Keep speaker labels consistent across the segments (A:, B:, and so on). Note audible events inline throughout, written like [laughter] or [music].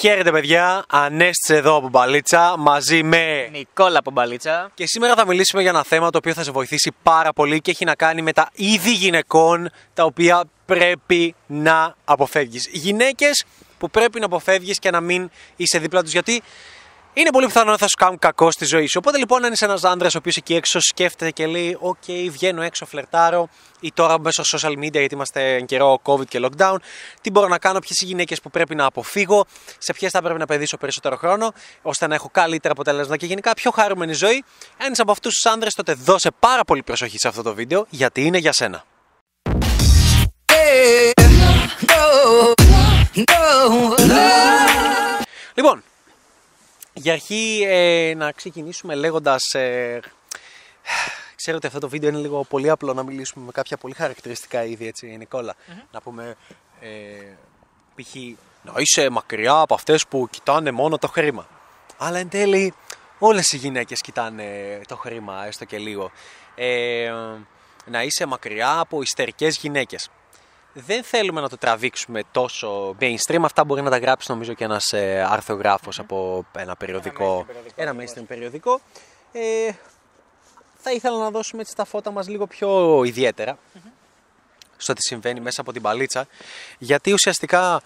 A: Χαίρετε παιδιά, Ανέστης εδώ από Μπαλίτσα μαζί με...
B: Νικόλα από Μπαλίτσα.
A: Και σήμερα θα μιλήσουμε για ένα θέμα το οποίο θα σε βοηθήσει πάρα πολύ και έχει να κάνει με τα είδη γυναικών τα οποία πρέπει να αποφεύγεις. Γυναίκες που πρέπει να αποφεύγεις και να μην είσαι δίπλα τους γιατί είναι πολύ πιθανό να θα σου κάνουν κακό στη ζωή σου. Οπότε λοιπόν, αν είσαι ένας άντρας ο οποίος εκεί έξω σκέφτεται και λέει: Οκ, βγαίνω έξω, φλερτάρω, ή τώρα μέσω social media, γιατί είμαστε εν καιρώ COVID και lockdown, τι μπορώ να κάνω, ποιε οι γυναίκε που πρέπει να αποφύγω, σε ποιε θα πρέπει να παιδίσω περισσότερο χρόνο, ώστε να έχω καλύτερα αποτέλεσμα και γενικά πιο χαρούμενη ζωή. Αν είσαι από αυτού του άντρε, τότε δώσε πάρα πολύ προσοχή σε αυτό το βίντεο, γιατί είναι για σένα. Λοιπόν, για αρχή ε, να ξεκινήσουμε λέγοντας... Ε, ξέρω ότι αυτό το βίντεο είναι λίγο πολύ απλό να μιλήσουμε με κάποια πολύ χαρακτηριστικά είδη, έτσι, νικολα Να πούμε, ε, π.χ. να είσαι μακριά από αυτές που κοιτάνε μόνο το χρήμα. Αλλά εν τέλει όλες οι γυναίκες κοιτάνε το χρήμα, έστω και λίγο. Ε, να είσαι μακριά από ιστερικές γυναίκες δεν θέλουμε να το τραβήξουμε τόσο mainstream. Αυτά μπορεί να τα γράψει νομίζω και ένας ε, αρθογράφος από ένα περιοδικό, ένα mainstream περιοδικό. Ε, θα ήθελα να δώσουμε έτσι τα φώτα μας λίγο πιο ιδιαίτερα στο τι συμβαίνει μέσα από την μπαλίτσα. Γιατί ουσιαστικά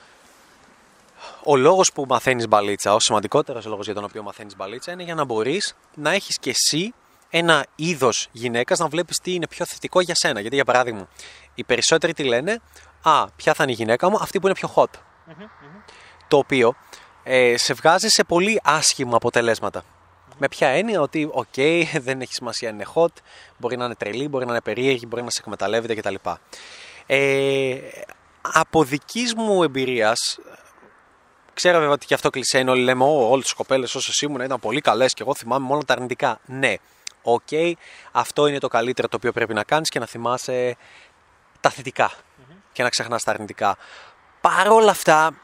A: ο λόγος που μαθαίνεις μπαλίτσα, ο σημαντικότερος λόγος για τον οποίο μαθαίνεις μπαλίτσα είναι για να μπορείς να έχεις και εσύ ένα είδος γυναίκας να βλέπεις τι είναι πιο θετικό για σένα. Γιατί, για παράδειγμα, οι περισσότεροι τι λένε, Α, ποια θα είναι η γυναίκα μου, αυτή που είναι πιο hot. Το οποίο ε, σε βγάζει σε πολύ άσχημα Με ποια έννοια ότι, οκ, δεν έχει σημασία αν είναι hot, μπορεί να είναι τρελή, μπορεί να είναι περίεργη, μπορεί να σε εκμεταλλεύεται κτλ. Ε, από δικής μου εμπειρίας, ξέρω βέβαια ότι και αυτό κλισέ είναι όλοι λέμε, όλες τις κοπέλες όσες ήμουν ήταν πολύ καλές και εγώ θυμάμαι μόνο τα αρνητικά. Ναι, οκ, αυτό είναι το καλύτερο το οποίο πρέπει να κάνεις και να θυμάσαι τα θετικά και να ξεχνάς τα αρνητικά. Παρ' όλα αυτά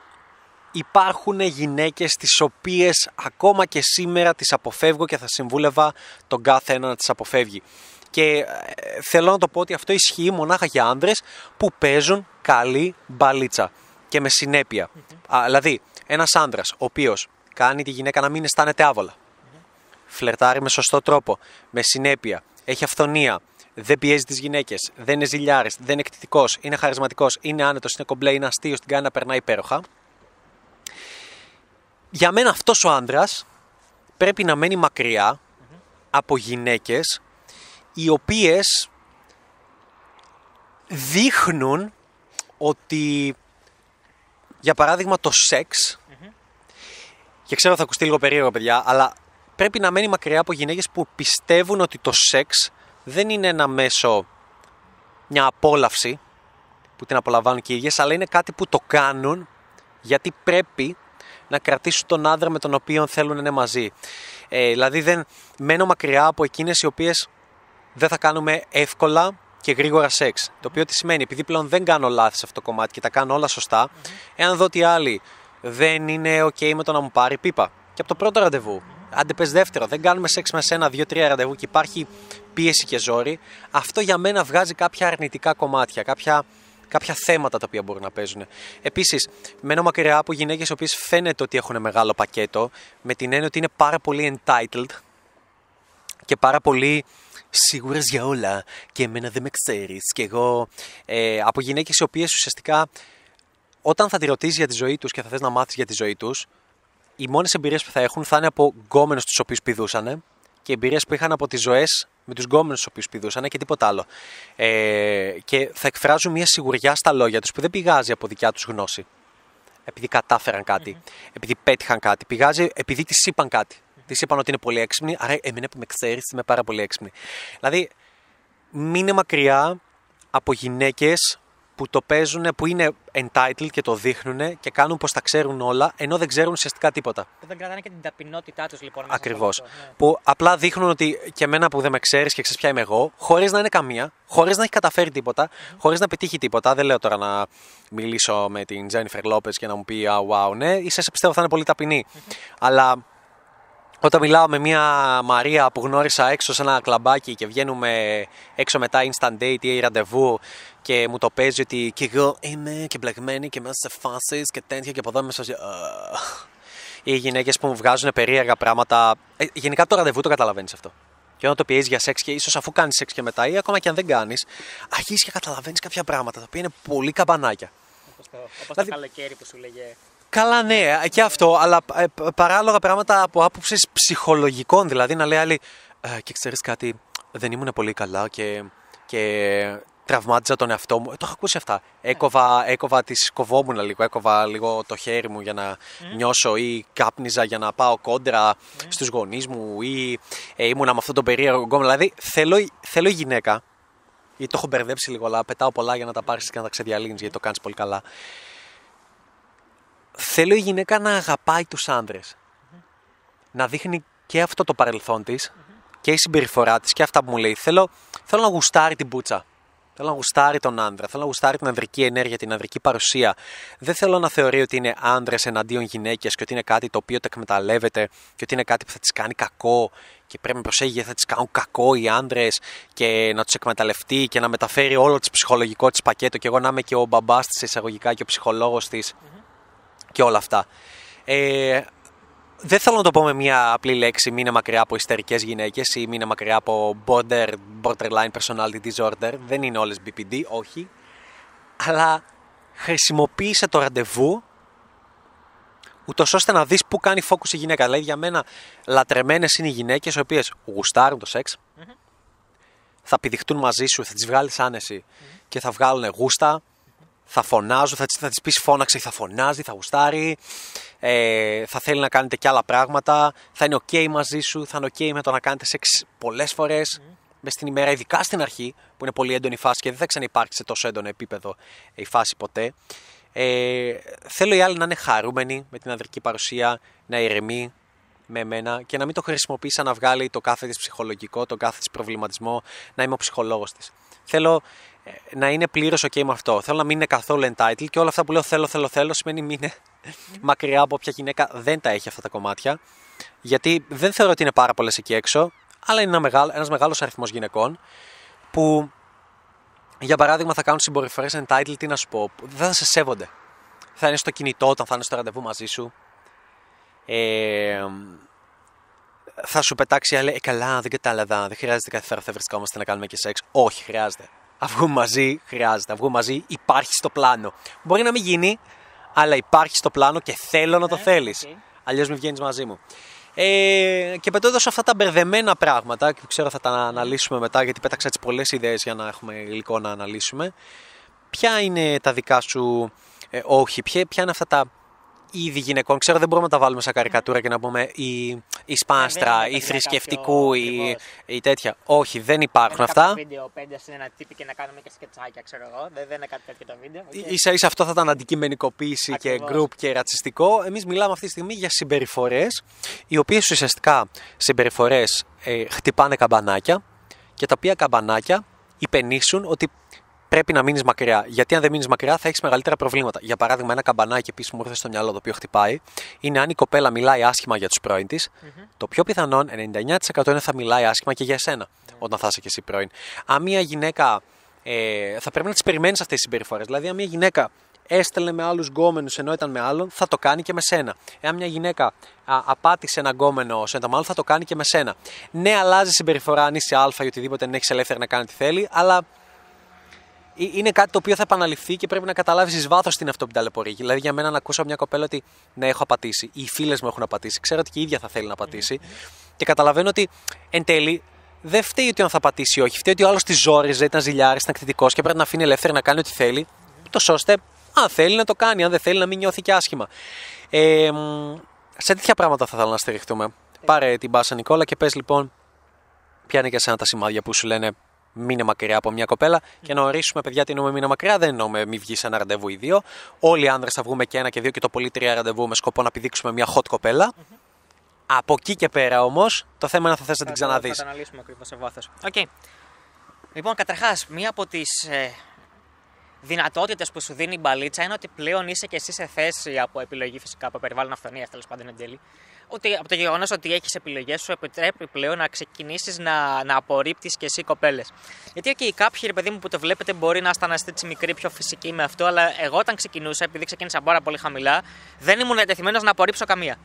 A: υπάρχουν γυναίκες τις οποίες ακόμα και σήμερα τις αποφεύγω και θα συμβούλευα τον κάθε ένα να τις αποφεύγει. Και ε, θέλω να το πω ότι αυτό ισχύει μονάχα για άνδρες που παίζουν καλή μπαλίτσα και με συνέπεια. δηλαδή, ένας άνδρας ο οποίος κάνει τη γυναίκα να μην αισθάνεται άβολα, φλερτάρει με σωστό τρόπο, με συνέπεια, έχει αυθονία, δεν πιέζει τις γυναίκες, δεν είναι ζηλιάρης, δεν είναι εκτιτικό, είναι χαρισματικός, είναι άνετος, είναι κομπλέ, είναι αστείο, την κάνει να περνάει υπέροχα. Για μένα αυτός ο άντρας πρέπει να μένει από γυναίκες οι οποίες δείχνουν ότι για παράδειγμα το σεξ και ξέρω θα ακουστεί λίγο περίεργο παιδιά αλλά πρέπει να μένει μακριά από γυναίκες που πιστεύουν ότι το σεξ δεν είναι ένα μέσο, μια απόλαυση που την απολαμβάνουν και οι ίδιες, αλλά είναι κάτι που το κάνουν γιατί πρέπει να κρατήσουν τον άντρα με τον οποίο θέλουν να είναι μαζί. Ε, δηλαδή δεν μένω μακριά από εκείνες οι οποίες δεν θα κάνουμε εύκολα και γρήγορα σεξ. Το οποίο τι σημαίνει, επειδή πλέον δεν κάνω λάθη σε αυτό το κομμάτι και τα κάνω όλα σωστά, εάν δω ότι άλλοι δεν είναι ok με το να μου πάρει πίπα. Και από το πρώτο ραντεβού άντε πες δεύτερο, δεν κάνουμε σεξ με σένα δύο-τρία ραντεβού και υπάρχει πίεση και ζόρι, αυτό για μένα βγάζει κάποια αρνητικά κομμάτια, κάποια, κάποια θέματα τα οποία μπορούν να παίζουν. Επίσης, μένω μακριά από γυναίκες οι οποίες φαίνεται ότι έχουν μεγάλο πακέτο, με την έννοια ότι είναι πάρα πολύ entitled και πάρα πολύ σίγουρες για όλα και εμένα δεν με ξέρεις. Και εγώ ε, από γυναίκες οι οποίες ουσιαστικά όταν θα τη ρωτήσεις για τη ζωή τους και θα θες να μάθεις για τη ζωή τους, οι μόνες εμπειρίες που θα έχουν θα είναι από γκόμενους τους οποίους πηδούσαν και εμπειρίες που είχαν από τις ζωές με τους γκόμενους τους οποίους πηδούσαν και τίποτα άλλο. Ε, και θα εκφράζουν μια σιγουριά στα λόγια τους που δεν πηγάζει από δικιά τους γνώση. Επειδή κατάφεραν επειδή πέτυχαν κάτι. Πηγάζει επειδή της είπαν κάτι. Mm-hmm. Της είπαν ότι είναι πολύ έξυπνη, άρα εμένα που με ξέρεις είμαι πάρα πολύ έξυπνη. Δηλαδή, μείνε μακριά από γυναίκες που το παίζουν, που είναι entitled και το δείχνουν και κάνουν πως τα ξέρουν όλα, ενώ δεν ξέρουν ουσιαστικά τίποτα.
B: Δεν κρατάνε και την ταπεινότητά τους λοιπόν.
A: Ακριβώς. Ναι. Που απλά δείχνουν ότι και εμένα που δεν με ξέρεις και ξέρεις ποια είμαι εγώ, χωρίς να είναι καμία, χωρίς να έχει καταφέρει τίποτα, mm-hmm. χωρίς να πετύχει τίποτα. Δεν λέω τώρα να μιλήσω με την Jennifer Lopez και να μου πει Α, wow, ναι, ίσα σε πιστεύω θα είναι πολύ ταπεινή. Mm-hmm. Αλλά όταν μιλάω με μια Μαρία που γνώρισα έξω σε ένα κλαμπάκι και βγαίνουμε έξω μετά instant date ή ραντεβού και μου το παίζει ότι και εγώ είμαι και μπλεγμένη και μέσα σε φάσεις και τέτοια και από εδώ μέσα σε... ή γυναίκες που μου βγάζουν περίεργα πράγματα. Ε, γενικά το ραντεβού το καταλαβαίνεις αυτό. Και όταν το πιέζεις για σεξ και ίσως αφού κάνεις σεξ και μετά ή ακόμα και αν δεν κάνεις, αρχίζεις και καταλαβαίνεις κάποια πράγματα τα οποία είναι πολύ καμπανάκια.
B: Όπως το, όπως
A: Δηλαδή-
B: το καλοκαίρι που σου λέγε.
A: Καλά, ναι, και αυτό, αλλά ε, παράλογα πράγματα από άποψη ψυχολογικών. Δηλαδή να λέει άλλη, «Ε, και ξέρεις κάτι, δεν ήμουν πολύ καλά και, και τραυμάτιζα τον εαυτό μου. Ε, το έχω ακούσει αυτά. Έκοβα, έκοβα τις, κοβόμουν λίγο, έκοβα λίγο το χέρι μου για να νιώσω ή κάπνιζα για να πάω κόντρα στους γονείς μου ή ε, ήμουνα με αυτόν τον περίεργο γκόμενο. Δηλαδή θέλω, θέλω η γυναίκα, γιατί το έχω μπερδέψει λίγο, αλλά πετάω πολλά για να τα πάρεις και να τα ξεδιαλύνεις, γιατί το κάνεις πολύ καλά. Θέλω η γυναίκα να αγαπάει τους άντρες. Να δείχνει και αυτό το παρελθόν της και η συμπεριφορά της και αυτά που μου λέει. Θέλω, θέλω να γουστάρει την πουτσα. Θέλω να γουστάρει τον άντρα. Θέλω να γουστάρει την ανδρική ενέργεια, την ανδρική παρουσία. Δεν θέλω να θεωρεί ότι είναι άντρες εναντίον γυναίκες και ότι είναι κάτι το οποίο το εκμεταλλεύεται και ότι είναι κάτι που θα τις κάνει κακό και πρέπει να προσέχει γιατί θα τις κάνουν κακό οι άντρες και να τους εκμεταλλευτεί και να μεταφέρει όλο το ψυχολογικό της πακέτο και εγώ να είμαι και ο μπαμπάς της εισαγωγικά και ο ψυχολόγος της και όλα αυτά. Ε, δεν θέλω να το πω με μια απλή λέξη, μείνε μακριά από ιστερικές γυναίκες ή μείνε μακριά από border, borderline personality disorder. Δεν είναι όλες BPD, όχι. Αλλά χρησιμοποίησε το ραντεβού ούτως ώστε να δεις πού κάνει focus η γυναίκα. Δηλαδή για μένα λατρεμένες είναι οι γυναίκες οι οποίες γουστάρουν το σεξ, θα πηδηχτούν μαζί σου, θα τις βγάλεις άνεση και θα βγάλουν γούστα, θα φωνάζουν, θα, της- θα της πεις φώναξε, θα φωνάζει, θα γουστάρει, ε, θα θέλει να κάνετε και άλλα πράγματα, θα είναι ok μαζί σου, θα είναι ok με το να κάνετε σεξ πολλές φορές. Μες στην ημέρα, ειδικά στην αρχή, που είναι πολύ έντονη η φάση και δεν θα ξαναυπάρξει σε τόσο έντονο επίπεδο η φάση ποτέ. Ε, θέλω οι άλλοι να είναι χαρούμενοι με την ανδρική παρουσία, να ηρεμεί με εμένα και να μην το χρησιμοποιεί σαν να βγάλει το κάθε της ψυχολογικό, το κάθε της προβληματισμό, να είμαι ο ψυχολόγος της. Θέλω ε, να είναι πλήρως OK με αυτό. Θέλω να μην είναι καθόλου entitled και όλα αυτά που λέω θέλω, θέλω, θέλω σημαίνει μην είναι μακριά από όποια γυναίκα δεν τα έχει αυτά τα κομμάτια. Γιατί δεν θεωρώ ότι είναι πάρα πολλές εκεί έξω, αλλά είναι ένα μεγάλο, ένας μεγάλος αριθμός γυναικών που για παράδειγμα θα κάνουν συμπεριφορές entitled, τι να σου πω, δεν θα σε σέβονται. Θα είναι στο κινητό όταν θα είναι στο ραντεβού μαζί σου. Ε, θα σου πετάξει άλλη, ε, καλά, δεν κατάλαβα, δεν χρειάζεται κάθε φορά που θα βρισκόμαστε να κάνουμε και σεξ. Όχι, χρειάζεται. Αν βγούμε μαζί, χρειάζεται. Αν βγούμε μαζί, υπάρχει στο πλάνο. Μπορεί να μην γίνει, αλλά υπάρχει στο πλάνο και θέλω να το
B: Ναι,
A: θέλεις.
B: οκ.
A: Αλλιώς μην βγαίνεις μαζί μου. Ε, και πετώντας αυτά τα μπερδεμένα πράγματα, και που ξέρω θα τα αναλύσουμε μετά, γιατί πέταξα τι πολλές ιδέες για να έχουμε υλικό να αναλύσουμε. Ποια είναι τα δικά σου ε, όχι, ποια, ποια είναι αυτά τα είδη γυναικών. Ξέρω δεν μπορούμε να τα βάλουμε σαν καρικατούρα και να πούμε η, η σπάστρα,
B: Ναι, δεν είναι
A: η
B: τα
A: θρησκευτικού,
B: πιο
A: η,
B: ακριβώς.
A: η τέτοια. Όχι, δεν υπάρχουν
B: Δεν είναι
A: αυτά.
B: κάποιο βίντεο πέντε σε ένα τύπη και να κάνουμε και σκετσάκια, ξέρω εγώ. Δεν, δεν είναι κάτι τέτοιο το βίντεο. οκ.
A: σα ίσα αυτό θα ήταν αντικειμενικοποίηση και
B: Ακριβώς.
A: group και ρατσιστικό. Εμείς μιλάμε αυτή τη στιγμή για συμπεριφορές, οι οποίες ουσιαστικά συμπεριφορές ε, χτυπάνε καμπανάκια και τα οποία καμπανάκια υπενήσουν ότι πρέπει να μείνεις μακριά. Γιατί αν δεν μείνεις μακριά θα έχεις μεγαλύτερα προβλήματα. Για παράδειγμα, ένα καμπανάκι επίση μου ήρθε στο μυαλό το οποίο χτυπάει είναι αν η κοπέλα μιλάει άσχημα για τους πρώην της. Το πιο πιθανόν 99% είναι θα μιλάει άσχημα και για εσένα όταν θα είσαι και εσύ πρώην. Αν μια γυναίκα. Ε, θα πρέπει να τις περιμένεις αυτές τις συμπεριφορές. Δηλαδή, αν μια γυναίκα έστελνε με άλλους γκόμενους ενώ ήταν με άλλον, θα το κάνει και με σένα. Εάν μια γυναίκα α, απάτησε ένα γκόμενο σε ένα μάλλον, θα το κάνει και με σένα. Ναι, αλλάζει συμπεριφορά αν είσαι Α ή οτιδήποτε, δεν έχεις ελεύθερη να κάνει τι θέλει, αλλά ε- είναι κάτι το οποίο θα επαναληφθεί και πρέπει να καταλάβεις εις βάθος τι είναι αυτό που ταλαιπωρεί. Δηλαδή, για μένα να ακούσω μια κοπέλα ότι ναι, έχω απατήσει, ή οι φίλες μου έχουν απατήσει, ξέρω ότι και η ίδια θα θέλει να απατήσει. Και καταλαβαίνω ότι εν τέλει δεν φταίει ότι αν θα πατήσει ή όχι. Φταίει ότι ο άλλος τη ζόριζε, ήταν ζηλιάρης, ήταν κτητικός και πρέπει να αφήνει ελεύθερη να κάνει ό,τι θέλει. Τόσο ώστε, αν θέλει να το κάνει, αν δεν θέλει να μην νιώθει και άσχημα. Ε, μ, σε τέτοια πράγματα θα ήθελα να στηριχτούμε. Πάρε την πάσα Νικόλα και πες λοιπόν ποια είναι και εσένα τα σημάδια που σου λένε μείνε μακριά από μια κοπέλα. Και να ορίσουμε, παιδιά, τι εννοούμε μείνε μακριά. Δεν εννοούμε μη βγει σε ένα ραντεβού ή δύο. Όλοι οι άνδρες θα βγούμε και ένα και δύο και το πολύ τρία ραντεβού με σκοπό να πηδήξουμε μια hot κοπέλα. Από εκεί και πέρα όμως, το θέμα είναι αν θα θες να την
B: Θα το-
A: ξαναδεί.
B: Θα το αναλύσουμε ακριβώς σε βάθος. Οκ. Λοιπόν, καταρχάς, μία από τις ε, δυνατότητες που σου δίνει η μπαλίτσα είναι ότι πλέον είσαι και εσύ σε θέση από επιλογή φυσικά από περιβάλλον αυθονίας τέλος πάντων εν τέλει. Ότι από το γεγονός ότι έχεις επιλογές σου επιτρέπει πλέον να ξεκινήσεις να, να απορρίπτεις και εσύ κοπέλες. Γιατί, okay, κάποιοι ρε παιδί μου που το βλέπετε μπορεί να αισθαναστεί έτσι μικρή, πιο φυσική με αυτό, αλλά εγώ όταν ξεκινούσα, επειδή ξεκίνησα πάρα πολύ χαμηλά, δεν ήμουν διατεθειμένος να απορρίψω καμία.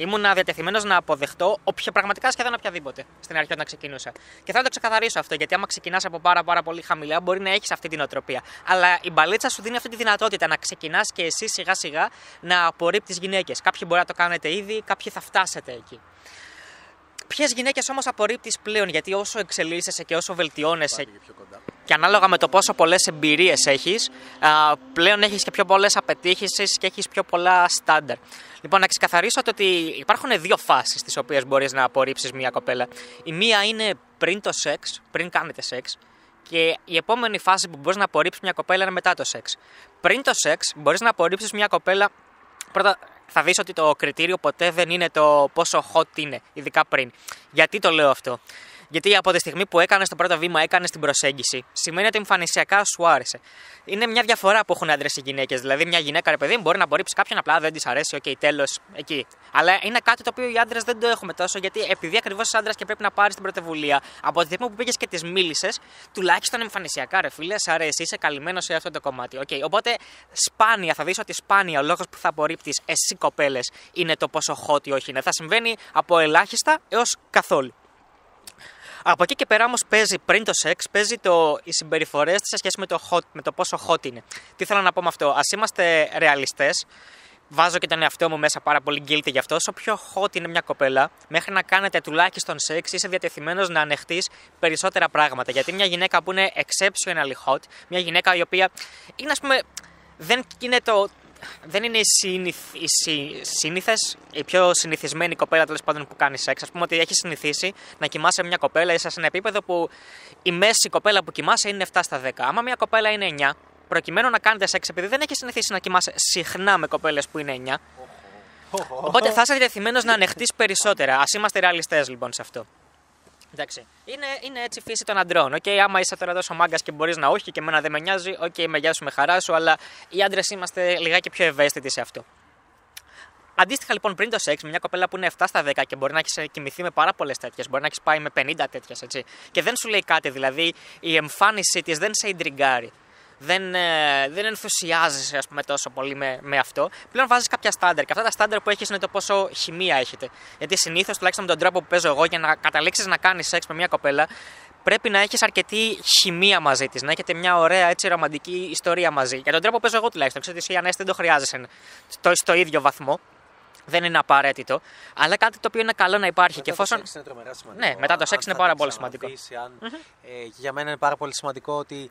B: Ήμουν διατεθειμένος να αποδεχτώ όποια πραγματικά σχεδόν οποιαδήποτε στην αρχή όταν ξεκινούσα. Και θα το ξεκαθαρίσω αυτό, γιατί άμα ξεκινάς από πάρα, πάρα πολύ χαμηλά, μπορεί να έχεις αυτή την οτροπία. Αλλά η μπαλίτσα σου δίνει αυτή τη δυνατότητα να ξεκινάς και εσύ σιγά σιγά να απορρίπτεις γυναίκες. Κάποιοι μπορεί να το κάνετε ήδη, κάποιοι θα φτάσετε εκεί. Ποιες γυναίκες όμως απορρίπτεις πλέον, γιατί όσο εξελίσσεσαι και όσο βελτιώνεσαι και ανάλογα με το πόσο πολλές εμπειρίες έχεις, πλέον έχεις και πιο πολλές απαιτήσεις και έχεις πιο πολλά στάνταρ. Λοιπόν, να ξεκαθαρίσω ότι υπάρχουν δύο φάσεις στις οποίες μπορείς να απορρίψεις μια κοπέλα. Η μία είναι πριν το σεξ, πριν κάνετε σεξ, και η επόμενη φάση που μπορείς να απορρίψεις μια κοπέλα είναι μετά το σεξ. Πριν το σεξ, μπορείς να απορρίψεις μια κοπέλα. Πρώτα, θα δεις ότι το κριτήριο ποτέ δεν είναι το πόσο hot είναι, ειδικά πριν. Γιατί το λέω αυτό; Γιατί από τη στιγμή που έκανε το πρώτο βήμα, έκανε την προσέγγιση, σημαίνει ότι εμφανισιακά σου άρεσε. Είναι μια διαφορά που έχουν άντρες και γυναίκες. Δηλαδή, μια γυναίκα, ρε παιδί, μπορεί να απορρίψει κάποιον απλά δεν της αρέσει, OK, okay, τέλος, εκεί. Αλλά είναι κάτι το οποίο οι άντρες δεν το έχουμε τόσο, γιατί επειδή ακριβώς είσαι άντρας και πρέπει να πάρεις την πρωτοβουλία, από τη στιγμή που πήγες και τη μίλησες, τουλάχιστον εμφανισιακά, ρε φίλε, σε αρέσει, είσαι καλυμμένος σε αυτό το κομμάτι. Okay, οπότε, σπάνια, θα δεις ότι σπάνια ο λόγος που θα απορρίπτεις εσύ κοπέλες είναι το πόσο hot ή όχι είναι. Θα συμβαίνει από ελάχιστα έως καθόλου. Από εκεί και πέρα όμως παίζει πριν το σεξ, παίζει το, οι συμπεριφορές τη σε σχέση με το, hot, με το πόσο hot είναι. Τι θέλω να πω με αυτό. Α είμαστε ρεαλιστές. Βάζω και τον εαυτό μου μέσα πάρα πολύ guilty γι' αυτό. Όσο πιο hot είναι μια κοπέλα, μέχρι να κάνετε τουλάχιστον σεξ, είσαι διατεθειμένος να ανεχτείς περισσότερα πράγματα. Γιατί μια γυναίκα που είναι exceptionally hot, μια γυναίκα η οποία είναι, ας πούμε, δεν είναι το, δεν είναι η, συνηθ, η σύνηθες, η πιο συνηθισμένη κοπέλα τέλος πάντων που κάνεις σεξ. Α πούμε ότι έχεις συνηθίσει να κοιμάσαι μια κοπέλα, είσαι σε ένα επίπεδο που η μέση κοπέλα που κοιμάσαι είναι 7 στα 10. Άμα μια κοπέλα είναι 9, προκειμένου να κάνετε σεξ, επειδή δεν έχεις συνηθίσει να κοιμάσαι συχνά με κοπέλες που είναι 9, Οπότε θα είσαι διατεθειμένος να ανεχτείς περισσότερα. Α είμαστε ρεαλιστές λοιπόν σε αυτό. Εντάξει. Είναι, είναι έτσι η φύση των αντρών. Okay, άμα είσαι τώρα τόσο μάγκας και μπορείς να όχι και εμένα δεν με νοιάζει, OK, okay, με γεια σου, με χαρά σου, αλλά οι άντρες είμαστε λιγάκι πιο ευαίσθητοι σε αυτό. Αντίστοιχα λοιπόν πριν το σεξ, μια κοπέλα που είναι 7 στα 10 και μπορεί να έχεις κοιμηθεί με πάρα πολλές τέτοιες, μπορεί να έχεις πάει με 50 τέτοιες, έτσι. Και δεν σου λέει κάτι, δηλαδή η εμφάνισή της δεν σε ιντριγκάρει δεν, ε, δεν ενθουσιάζεσαι ας πούμε, τόσο πολύ με, με αυτό. Πλέον βάζεις κάποια στάνταρ. Και αυτά τα στάνταρ που έχεις είναι το πόσο χημεία έχετε. Γιατί συνήθως, τουλάχιστον με τον τρόπο που παίζω εγώ, για να καταλήξεις να κάνεις σεξ με μια κοπέλα, πρέπει να έχεις αρκετή χημεία μαζί της, να έχετε μια ωραία έτσι ρομαντική ιστορία μαζί. Για τον τρόπο που παίζω εγώ τουλάχιστον. Ξέρω ότι εσύ Ανέστη δεν το χρειάζεσαι στο, στο ίδιο βαθμό. Δεν είναι απαραίτητο. Αλλά κάτι το οποίο είναι καλό να υπάρχει.
A: Μετά
B: και εφόσον...
A: το σεξ είναι τρομερά σημαντικό.
B: Ναι, μετά το σεξ είναι πάρα πολύ σημαντικό.
A: Αν... Ε, για μένα είναι πάρα πολύ σημαντικό ότι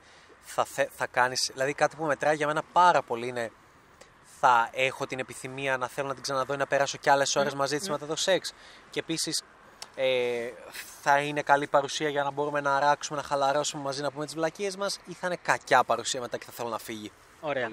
A: θα, θε, θα κάνεις, δηλαδή κάτι που μετράει για μένα πάρα πολύ είναι θα έχω την επιθυμία να θέλω να την ξαναδώ ή να περάσω κι άλλες ώρες μαζί της μετά το σεξ και επίσης ε, θα είναι καλή παρουσία για να μπορούμε να αράξουμε, να χαλαρώσουμε μαζί, να πούμε τις βλακίες μας ή θα είναι κακιά παρουσία μετά και θα θέλω να φύγει.
B: Ωραία.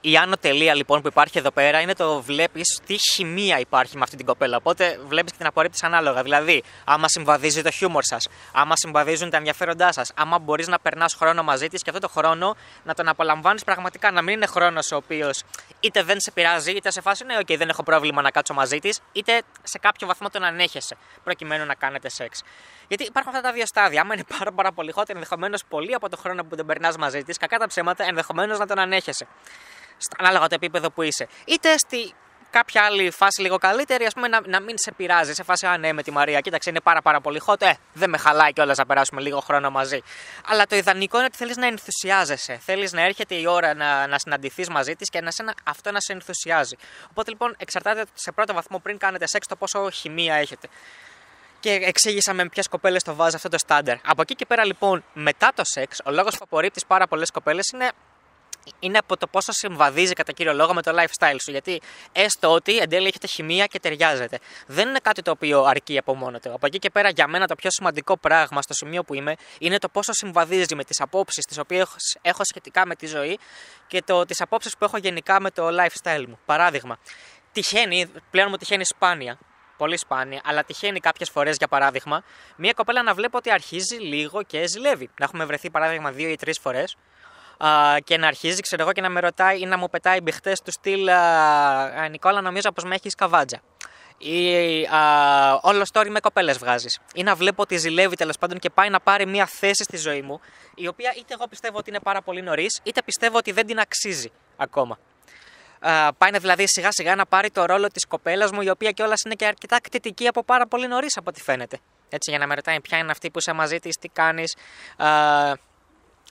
B: Η άνω τελεία λοιπόν που υπάρχει εδώ πέρα είναι το βλέπεις τι χημεία υπάρχει με αυτή την κοπέλα. Οπότε βλέπεις και την απορρίπτεις ανάλογα. Δηλαδή, άμα συμβαδίζει το χιούμορ σας, άμα συμβαδίζουν τα ενδιαφέροντά σας, άμα μπορείς να περνάς χρόνο μαζί της και αυτό το χρόνο να τον απολαμβάνεις πραγματικά. Να μην είναι χρόνος ο οποίος είτε δεν σε πειράζει, είτε σε φάση ναι, OK, δεν έχω πρόβλημα να κάτσω μαζί της, είτε σε κάποιο βαθμό τον ανέχεσαι προκειμένου να κάνετε σεξ. Γιατί υπάρχουν αυτά τα δύο στάδια. Άμα είναι πάρα, πάρα πολύ hot, ενδεχομένως πολύ από το χρόνο που δεν περνάς μαζί της, κακά τα ψέματα, ενδεχομένως να τον ανέχεσαι ανάλογα το επίπεδο που είσαι. Είτε στη κάποια άλλη φάση λίγο καλύτερη, ας πούμε, να, να μην σε πειράζει. Σε φάση, Α, ναι, με τη Μαρία, κοίταξε, είναι πάρα, πάρα πολύ hot. Ε, δεν με χαλάει κιόλας να περάσουμε λίγο χρόνο μαζί. Αλλά το ιδανικό είναι ότι θέλεις να ενθουσιάζεσαι. Θέλεις να έρχεται η ώρα να, να συναντηθείς μαζί της και να σε, αυτό να σε ενθουσιάζει. Οπότε λοιπόν εξαρτάται σε πρώτο βαθμό πριν κάνετε σεξ το πόσο χημεία έχετε. Και εξήγησα με ποιες κοπέλες το βάζει αυτό το στάνταρ. Από εκεί και πέρα λοιπόν, μετά το σεξ, ο λόγος που απορρίπτεις πάρα πολλές κοπέλες είναι είναι από το πόσο συμβαδίζει κατά κύριο λόγο με το lifestyle σου. Γιατί έστω ότι εν τέλει έχετε χημεία και ταιριάζετε. Δεν είναι κάτι το οποίο αρκεί από μόνο του. Από εκεί και πέρα, για μένα το πιο σημαντικό πράγμα στο σημείο που είμαι είναι το πόσο συμβαδίζει με τις απόψεις τις οποίες έχω σχετικά με τη ζωή και τις απόψεις που έχω γενικά με το lifestyle μου. Παράδειγμα, τυχαίνει, πλέον μου τυχαίνει σπάνια, πολύ σπάνια, αλλά τυχαίνει κάποιες φορές για παράδειγμα, μια κοπέλα να βλέπω ότι αρχίζει λίγο και ζηλεύει. Να έχουμε βρεθεί παράδειγμα δύο ή τρεις φορές α, και να αρχίζει, ξέρω εγώ, και να με ρωτάει ή να μου πετάει μπιχτές του στυλ α, Νικόλα, νομίζω πως με έχεις καβάτζα. Ή α, όλο story με κοπέλες βγάζεις. Ή να βλέπω ότι ζηλεύει τέλος πάντων και πάει να πάρει μια θέση στη ζωή μου, η οποία είτε εγώ πιστεύω ότι είναι πάρα πολύ νωρίς, είτε πιστεύω ότι δεν την αξίζει ακόμα. Α, πάει να δηλαδή σιγά σιγά να πάρει το ρόλο της κοπέλας μου, η οποία κιόλας είναι και αρκετά κτητική από πάρα πολύ νωρίς από ό,τι φαίνεται. Έτσι, για να με ρωτάει ποια είναι αυτή που είσαι μαζί της, τι κάνεις;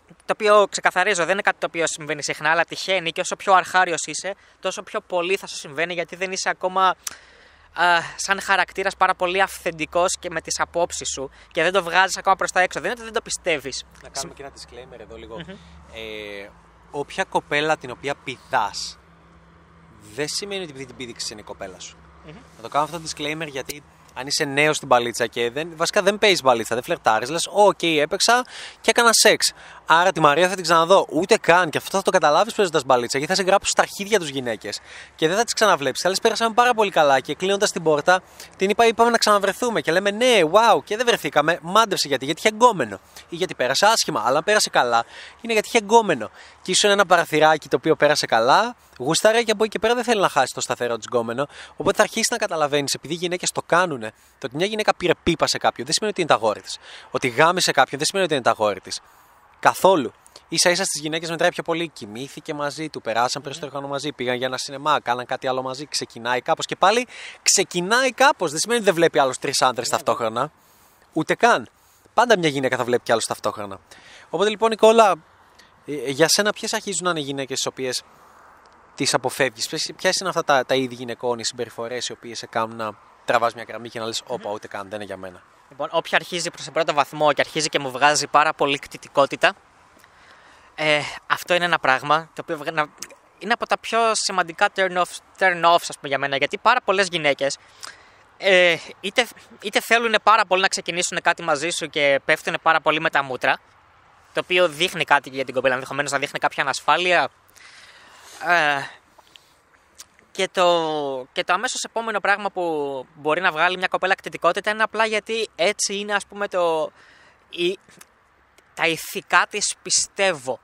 B: Το οποίο ξεκαθαρίζω δεν είναι κάτι το οποίο συμβαίνει συχνά, αλλά τυχαίνει και όσο πιο αρχάριος είσαι, τόσο πιο πολύ θα σου συμβαίνει γιατί δεν είσαι ακόμα α, σαν χαρακτήρας πάρα πολύ αυθεντικός και με τις απόψεις σου και δεν το βγάζεις ακόμα προς τα έξω. Δεν είναι ότι δεν το πιστεύεις.
A: Να κάνουμε και ένα disclaimer εδώ λίγο. Ε, όποια κοπέλα την οποία πηδάς, δεν σημαίνει ότι επειδή την πήδηξες είναι η κοπέλα σου. Να το κάνω αυτό το disclaimer γιατί αν είσαι νέος στην μπαλίτσα και δεν, βασικά δεν παίζεις μπαλίτσα, δεν φλερτάρεις, λες: Οκ, έπαιξα και έκανα σεξ. Άρα τη Μαρία θα την ξαναδώ. Ούτε καν. Και αυτό θα το καταλάβεις παίζοντας μπαλίτσα, γιατί θα σε γράψει στα αρχίδια τους γυναίκες. Και δεν θα τις ξαναβλέψεις. Θα λε: Πέρασαμε πάρα πολύ καλά. Και κλείνοντας την πόρτα, την είπα: Είπαμε να ξαναβρεθούμε. Και λέμε: Ναι, wow, και δεν βρεθήκαμε. Μάντεψε γιατί, γιατί είχε εγκόμενο. Ή γιατί πέρασε άσχημα. Αλλά αν πέρασε καλά, είναι γιατί είχε εγκόμενο. Και ίσω ένα παραθυράκι το οποίο πέρασε καλά, γούσταρε και από εκεί και πέρα δεν θέλει να χάσει το σταθερό της γκόμενο. Οπότε θα αρχίσεις να καταλαβαίνεις, επειδή οι γυναίκες το κάνουν, το ότι μια γυναίκα πήρε πίπα σε κάποιον δεν σημαίνει ότι είναι τα γόρη της. Ότι γάμισε κάποιον δεν σημαίνει ότι είναι τα γόρη της. Καθόλου. σα ίσα στις γυναίκες μετράει πιο πολύ. Κοιμήθηκε μαζί του, περάσαν περισσότερο χρόνο μαζί, πήγαν για ένα σινεμά, κάναν κάτι άλλο μαζί, ξεκινάει κάπως. Και πάλι ξεκινάει κάπως. Δεν σημαίνει ότι δεν βλέπει άλλους τρεις άντρες ταυτόχρονα. Ούτε καν. Πάντα μια γυναίκα θα βλέπει κι άλλους ταυτόχρονα. Οπότε λοιπόν, Νικόλα, ε, για σένα ποιες αρχίζουν να είναι γυναίκες τι οποίες τις αποφεύγεις, ποιες είναι αυτά τα, τα είδη γυναικών, οι συμπεριφορές οι οποίες σε κάνουν να τραβάς μια γραμμή και να λες: Όπα, ούτε καν, δεν είναι για μένα.
B: Λοιπόν, όποια αρχίζει προς τον πρώτο βαθμό και αρχίζει και μου βγάζει πάρα πολύ κτητικότητα, ε, αυτό είναι ένα πράγμα το οποίο είναι από τα πιο σημαντικά turn-offs turn off, ας πούμε, για μένα. Γιατί πάρα πολλές γυναίκες ε, είτε, είτε θέλουν πάρα πολύ να ξεκινήσουν κάτι μαζί σου και πέφτουν πάρα πολύ με τα μούτρα, το οποίο δείχνει κάτι για την κοπέλα, ενδεχομένως να δείχνει κάποια ανασφάλεια. Ε, και το, και το αμέσως επόμενο πράγμα που μπορεί να βγάλει μια κοπέλα κτητικότητα είναι απλά γιατί έτσι είναι ας πούμε το, η, τα ηθικά της πιστεύω.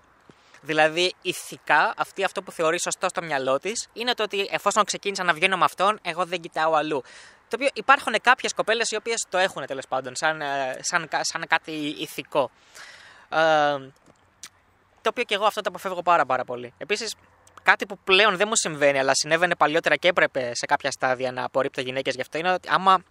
B: Δηλαδή, ηθικά, αυτή αυτό που θεωρεί σωστό στο μυαλό της είναι το ότι εφόσον ξεκίνησα να βγαίνω με αυτόν, εγώ δεν κοιτάω αλλού. Το οποίο υπάρχουν κάποιες κοπέλες οι οποίες το έχουν τέλος πάντων, σαν, ε, σαν, σαν κάτι ηθικό. Ε, το οποίο και εγώ αυτό το αποφεύγω πάρα, πάρα πολύ. Επίσης, κάτι που πλέον δεν μου συμβαίνει, αλλά συνέβαινε παλιότερα και έπρεπε σε κάποια στάδια να απορρίπτω γυναίκες γι' αυτό, είναι ότι άμα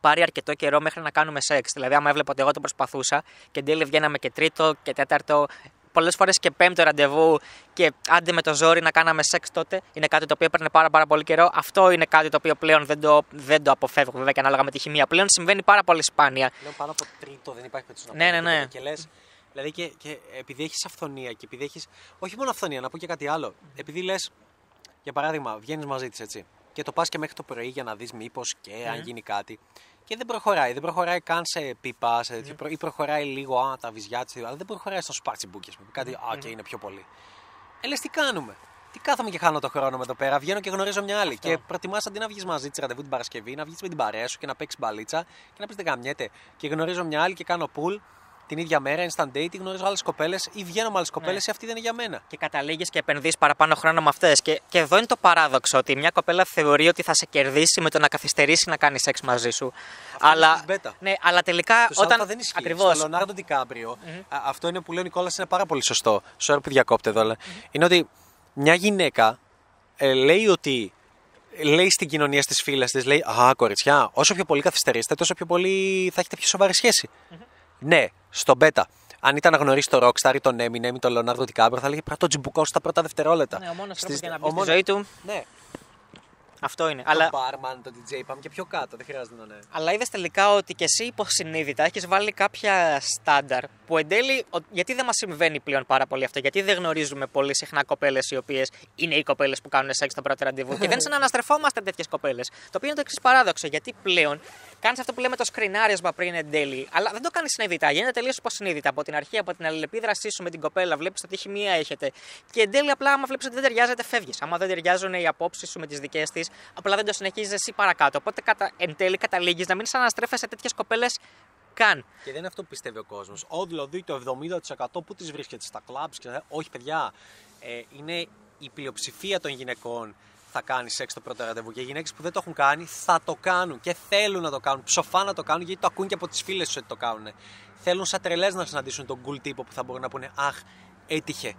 B: πάρει αρκετό καιρό μέχρι να κάνουμε σεξ. Δηλαδή, άμα έβλεπα ότι εγώ το προσπαθούσα και εν τέλει βγαίναμε και τρίτο και τέταρτο, πολλές φορές και πέμπτο ραντεβού και άντε με το ζόρι να κάναμε σεξ τότε, είναι κάτι το οποίο έπαιρνε πάρα, πάρα πολύ καιρό. Αυτό είναι κάτι το οποίο πλέον δεν το, δεν το αποφεύγω, βέβαια και ανάλογα με τη χημεία. Πλέον συμβαίνει πάρα πολύ σπάνια.
A: Λέω πάνω από τρίτο, δεν υπάρχει περίπτωση
B: να Ναι, ναι, ναι.
A: Και λες, Δηλαδή και, και επειδή έχεις αφθονία και επειδή έχεις. Όχι μόνο αφθονία, να πω και κάτι άλλο. Επειδή λες, για παράδειγμα, βγαίνεις μαζί της έτσι. Και το πας και μέχρι το πρωί για να δεις μήπως και αν γίνει κάτι. Και δεν προχωράει. Δεν προχωράει καν σε πίπα σε τέτοιο, ή προχωράει λίγο α, τα βυζιά της. Αλλά δεν προχωράει στο σπάρτσιμπούκι, α πούμε. Κάτι, α, και είναι πιο πολύ. Ε, λες, τι κάνουμε; Τι κάθομαι και χάνω το χρόνο μου εδώ πέρα. Βγαίνω και γνωρίζω μια άλλη. Αυτό. Και προτιμάς αντί να βγεις μαζί της ραντεβού την Παρασκευή, να βγεις με την παρέα σου και να παίξεις μπαλίτσα και να πεις δεν γαμιέται. Και γνωρίζω μια άλλη και κάνω πουλ την ίδια μέρα, instant dating, γνωρίζω άλλες κοπέλες ή βγαίνω με άλλες κοπέλες ναι. ή αυτή δεν είναι για μένα.
B: Και καταλήγεις και επενδύεις παραπάνω χρόνο με αυτές. Και, και εδώ είναι το παράδοξο ότι μια κοπέλα θεωρεί ότι θα σε κερδίσει με το να καθυστερήσεις να κάνεις σεξ μαζί σου.
A: Αυτό
B: αλλά, ναι, αλλά τελικά
A: το
B: όταν.
A: δεν ισχύει. Ακριβώς. Στο Λεωνάρντο Ντικάμπριο, mm-hmm. αυτό είναι που λέει ο Νικόλα είναι πάρα πολύ σωστό. Sorry που διακόπτε εδώ, mm-hmm. είναι ότι μια γυναίκα ε, λέει ότι λέει στην κοινωνία στις φίλες της, λέει Α, κοριτσιά, όσο πιο πολύ καθυστερήσετε, τόσο πιο πολύ θα έχετε πιο σοβαρή σχέση. Mm-hmm. Ναι, στον Μπέτα. Αν ήταν να γνωρίσει το Rockstar ή τον Eminem ή τον Leonardo DiCaprio, θα έλεγε Πρέπει να τον τσιμπουκώσει στα πρώτα δευτερόλεπτα.
B: Ναι, ο μόνος τρόπος για να μπει στη ζωή του.
A: Ναι.
B: Αυτό είναι.
A: Το αλλά... barman, το DJ, πάμε και πιο κάτω. Δεν χρειάζεται να είναι.
B: Αλλά είδες τελικά ότι και εσύ υποσυνείδητα έχεις βάλει κάποια στάνταρ που εν τέλει. Γιατί δεν μας συμβαίνει πλέον πάρα πολύ αυτό, Γιατί δεν γνωρίζουμε πολύ συχνά κοπέλες οι οποίες είναι οι κοπέλες που κάνουν σεξ στο πρώτο ραντεβού και δεν συναναστρεφόμαστε τέτοιες κοπέλες. Το οποίο είναι το εξής παράδοξο. Γιατί πλέον κάνεις αυτό που λέμε το σκρινάρισμα πριν εν τέλει, αλλά δεν το κάνεις συνειδητά. Γίνεται τελείως υποσυνείδητα από την αρχή, από την αλληλεπίδρασή σου με την κοπέλα. Βλέπεις ότι τι μία έχετε. Και εν τέλει απλά, άμα βλέπεις ότι δεν ταιριάζεται, φεύγεις. Άμα δεν ταιριάζουν οι απόψεις σου με τις δικές της, απλά δεν το συνεχίζεις εσύ παρακάτω. Οπότε κατα... εν τέλει καταλήγεις να μην αναστρέφεσαι τέτοιες κοπέλες καν.
A: Και δεν είναι αυτό που πιστεύει ο κόσμος. Ό, δηλαδή το 70% που τις βρίσκεται στα κλαμπ. Όχι, παιδιά. Ε, είναι η πλειοψηφία των γυναικών θα κάνει σεξ το πρώτο ραντεβού. Και οι γυναίκες που δεν το έχουν κάνει θα το κάνουν και θέλουν να το κάνουν. Ψοφά να το κάνουν γιατί το ακούν και από τις φίλες τους ότι το κάνουν. Θέλουν σαν τρελές να συναντήσουν τον cool τύπο που θα μπορούν να πούνε Αχ, έτυχε.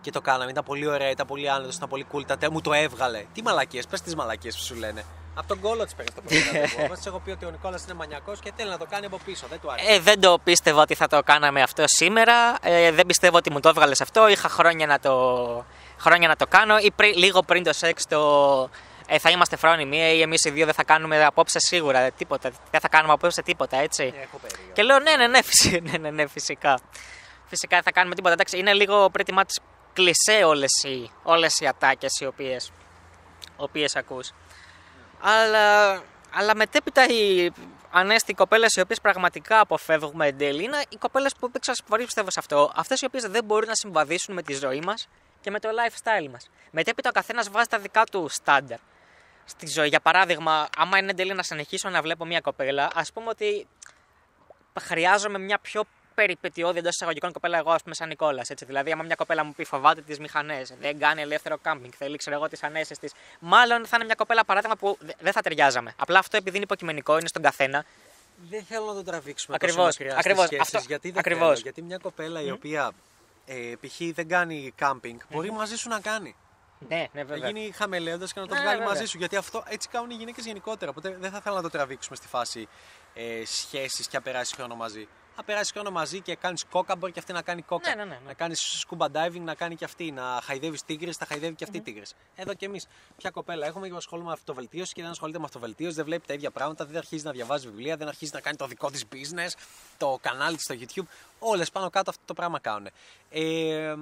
A: Και το κάναμε, ήταν πολύ ωραία, ήταν πολύ άνετος, ήταν πολύ cool. Τα, μου το έβγαλε. Τι μαλακίες, πες τις μαλακίες που σου λένε. Από τον κόλλο της παίρνεις το πρωί. Εγώ έχω πει ότι ο Νικόλας είναι μανιακός και θέλει να το κάνει από πίσω. Δεν του άρεσε.
B: Ε, δεν το πίστευα ότι θα το κάναμε αυτό σήμερα. Ε, δεν πιστεύω ότι μου το έβγαλες αυτό. Είχα χρόνια να το, χρόνια να το κάνω. Ή πριν, λίγο πριν το σεξ το. Ε, θα είμαστε φρόνιμοι ή εμείς οι δύο δεν θα κάνουμε απόψε σίγουρα τίποτα. Δεν θα κάνουμε απόψε τίποτα, έτσι.
A: Έχω περίεργο.
B: Και λέω ναι, ναι, ναι, φυσικά, [laughs] ναι, ναι, ναι, φυσικά. Φυσικά δεν θα κάνουμε τίποτα. Εντάξει, είναι λίγο pretty much κλισέ όλες οι, όλες οι ατάκες οι οποίες, οποίες ακούς. Αλλά, αλλά μετέπειτα οι ανέστη κοπέλες οι οποίες πραγματικά αποφεύγουμε εν τέλει είναι οι κοπέλες που πολύ πιστεύω σε αυτό. Αυτές οι οποίες δεν μπορούν να συμβαδίσουν με τη ζωή μας και με το lifestyle μας. Μετέπειτα ο καθένας βάζει τα δικά του στάνταρ στη ζωή. Για παράδειγμα, άμα είναι εν τέλει να συνεχίσω να βλέπω μια κοπέλα, ας πούμε ότι χρειάζομαι μια πιο περιπετειώδη εντός εισαγωγικών κοπέλα, εγώ, ας πούμε, σαν Νικόλας. Δηλαδή, άμα μια κοπέλα μου πει φοβάται τις μηχανές, δεν κάνει ελεύθερο κάμπινγκ, θέλει, ξέρω εγώ, τις ανέσει της. Μάλλον θα είναι μια κοπέλα, παράδειγμα, που δεν θα ταιριάζαμε. Απλά αυτό επειδή είναι υποκειμενικό, είναι στον καθένα.
A: Δεν θέλω να το τραβήξουμε
B: Ακριβώς,
A: τόσο μακριά
B: ακριβώς,
A: στις σχέσεις,
B: αυτό-
A: γιατί δεν
B: ακριβώς.
A: θέλω. Γιατί μια κοπέλα η οποία ε, π.χ. δεν κάνει κάμπινγκ, μπορεί μαζί σου να κάνει.
B: Ναι, ναι,
A: Να
B: βέβαια.
A: γίνει χαμελέοντας και να το
B: Ναι,
A: βγάλει
B: βέβαια.
A: μαζί σου. Γιατί αυτό έτσι κάνουν οι γυναίκες γενικότερα. Οπότε δεν θα ήθελα να το τραβήξουμε στη φάση ε, σχέσεις και να περάσει χρόνο μαζί. Να περάσεις χρόνο μαζί και κάνεις κόκα, μπορεί και αυτή να κάνει κόκα.
B: Ναι, ναι, ναι, ναι.
A: Να κάνεις scuba diving, να κάνει και αυτή. Να χαϊδεύεις τίγρες, θα χαϊδεύει και αυτή τίγρες. Εδώ και εμείς. Ποια κοπέλα έχουμε και ασχολούμαι με αυτοβελτίωση και δεν ασχολείται με αυτοβελτίωση, δεν βλέπει τα ίδια πράγματα, δεν αρχίζει να διαβάζει βιβλία, δεν αρχίζει να κάνει το δικό της business, το κανάλι της στο YouTube. Όλες πάνω κάτω αυτό το πράγμα κάνουν. Ε, ε,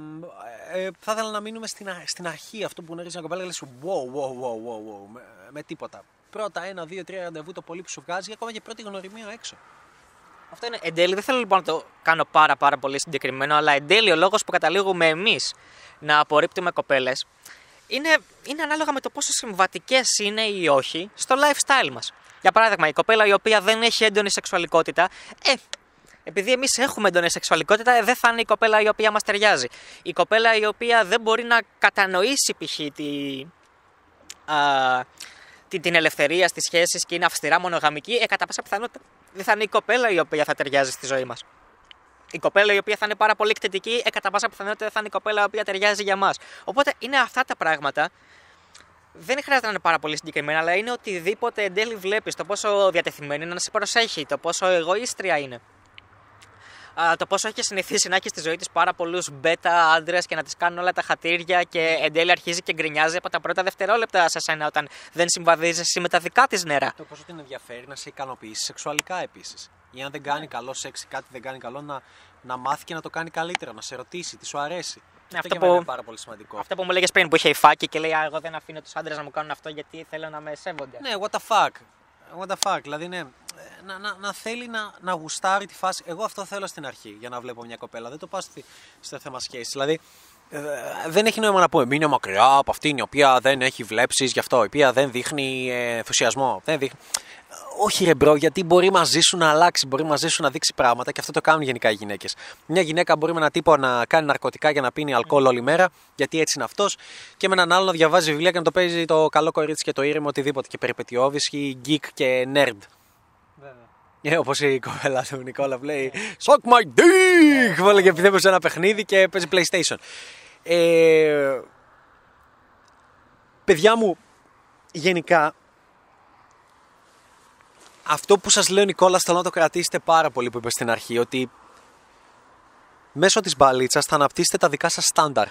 A: ε, θα ήθελα να μείνουμε στην, α- στην αρχή αυτό που γνωρίζει μια κοπέλα και λες wow, wow, wow, wow, wow, με, με τίποτα. Πρώτα ένα, δύο, τρία ραντεβού το πολύ που σου βγάζει, ακόμα και πρώτη γνωριμία έξω.
B: Αυτό είναι εν τέλει. Δεν θέλω λοιπόν να το κάνω πάρα, πάρα πολύ συγκεκριμένο, αλλά εν τέλει ο λόγος που καταλήγουμε εμείς να απορρίπτουμε κοπέλες είναι, είναι ανάλογα με το πόσο συμβατικές είναι ή όχι στο lifestyle μας. Για παράδειγμα, η κοπέλα η οποία δεν έχει έντονη σεξουαλικότητα, ε, επειδή εμείς έχουμε έντονη σεξουαλικότητα, ε, δεν θα είναι η κοπέλα η οποία μας ταιριάζει. Η κοπέλα η οποία δεν μπορεί να κατανοήσει π.χ. τη, α, την, την ελευθερία στις σχέσεις και είναι αυστηρά μονογαμική, ε, κατά πάσα πιθανότητα δεν θα είναι η κοπέλα η οποία θα ταιριάζει στη ζωή μας. Η κοπέλα η οποία θα είναι πάρα πολύ εκτετική, ε, κατά πάσα πιθανότητα δεν θα είναι η κοπέλα η οποία ταιριάζει για μας. Οπότε είναι αυτά τα πράγματα. Δεν χρειάζεται να είναι πάρα πολύ συγκεκριμένα, αλλά είναι οτιδήποτε εν τέλει βλέπεις. Το πόσο διατεθειμένη είναι να σε προσέχει, το πόσο εγωίστρια είναι. Α, το πόσο έχει συνηθίσει να έχει στη ζωή της πάρα πολλούς μπέτα άντρες και να τη κάνουν όλα τα χατήρια και εν τέλει αρχίζει και γκρινιάζει από τα πρώτα δευτερόλεπτα σε σένα όταν δεν συμβαδίζεις εσύ με τα δικά της νερά.
A: Το πόσο την ενδιαφέρει να σε ικανοποιήσει σεξουαλικά επίσης; Ή αν δεν κάνει καλό σεξ ή κάτι δεν κάνει καλό, να, να μάθει και να το κάνει καλύτερα, να σε ρωτήσει τι σου αρέσει;
B: Ναι,
A: αυτό
B: αυτό
A: για μένα
B: που-
A: είναι πάρα πολύ σημαντικό.
B: Αυτό που μου λέγες πριν που είχε η φάκη και λέει Α, εγώ δεν αφήνω τους άντρες να μου κάνουν αυτό γιατί θέλω να με σέβονται.
A: Ναι, what the fuck. What the fuck. Δηλαδή, ναι, να, να, να θέλει να, να γουστάρει τη φάση. Εγώ αυτό θέλω στην αρχή για να βλέπω μια κοπέλα. Δεν το πάω στη, στο θέμα σχέσης. Δηλαδή, ε, δεν έχει νόημα να πούμε μείνε μακριά από αυτήν η οποία δεν έχει βλέψεις γι' αυτό, η οποία δεν δείχνει ε, ενθουσιασμό. Δεν δείχνει... Όχι ρε bro, γιατί μπορεί μαζί σου να αλλάξει, μπορεί μαζί σου να δείξει πράγματα και αυτό το κάνουν γενικά οι γυναίκες. Μια γυναίκα μπορεί με έναν τύπο να κάνει ναρκωτικά και να πίνει αλκοόλ όλη μέρα, γιατί έτσι είναι αυτός, και με έναν άλλο να διαβάζει βιβλία και να το παίζει το καλό κορίτσι και το ήρεμο οτιδήποτε. Και περιπετειώδη ή geek και nerd. Ε, Όπως η κοπέλα του Νικόλα που λέει Suck my dick! Βάλε και επειδή σε ένα παιχνίδι και παίζει PlayStation. Ε, παιδιά μου, γενικά, αυτό που σας λέω Νικόλα θέλω να το κρατήσετε πάρα πολύ που είπε στην αρχή ότι μέσω της μπαλίτσας θα αναπτύσσετε τα δικά σας στάνταρ.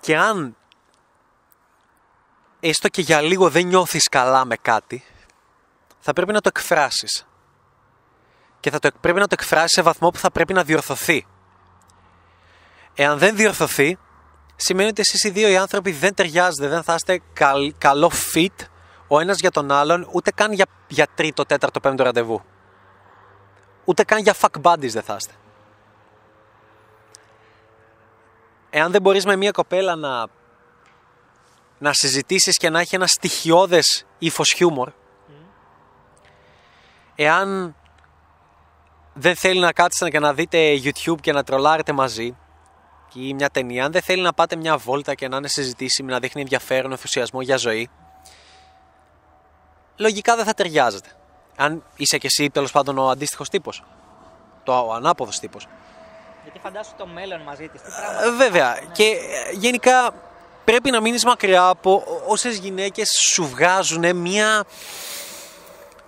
A: Και αν έστω και για λίγο δεν νιώθεις καλά με κάτι, θα πρέπει να το εκφράσεις. Και θα το, πρέπει να το εκφράσεις σε βαθμό που θα πρέπει να διορθωθεί. Εάν δεν διορθωθεί, σημαίνει ότι εσείς οι δύο οι άνθρωποι δεν ταιριάζετε, δεν θα είστε καλ- καλό fit ο ένας για τον άλλον, ούτε καν για, για τρίτο, τέταρτο, πέμπτο ραντεβού. Ούτε καν για fuck buddies δεν θα είστε. Εάν δεν μπορείς με μια κοπέλα να, να συζητήσεις και να έχει ένα στοιχειώδες ύφος χιούμορ, εάν δεν θέλει να κάτσετε και να δείτε YouTube και να τρολάρετε μαζί ή μια ταινία, αν δεν θέλει να πάτε μια βόλτα και να είναι συζητήσιμη, να δείχνει ενδιαφέρον, ενθουσιασμό για ζωή, λογικά δεν θα ταιριάζετε. Αν είσαι και εσύ τέλος πάντων ο αντίστοιχος τύπος. Το ο ανάποδος τύπος.
B: Γιατί φαντάσου το μέλλον μαζί της.
A: Ε, Βέβαια. Και ε, γενικά πρέπει να μείνεις μακριά από όσες γυναίκες σου βγάζουν μια,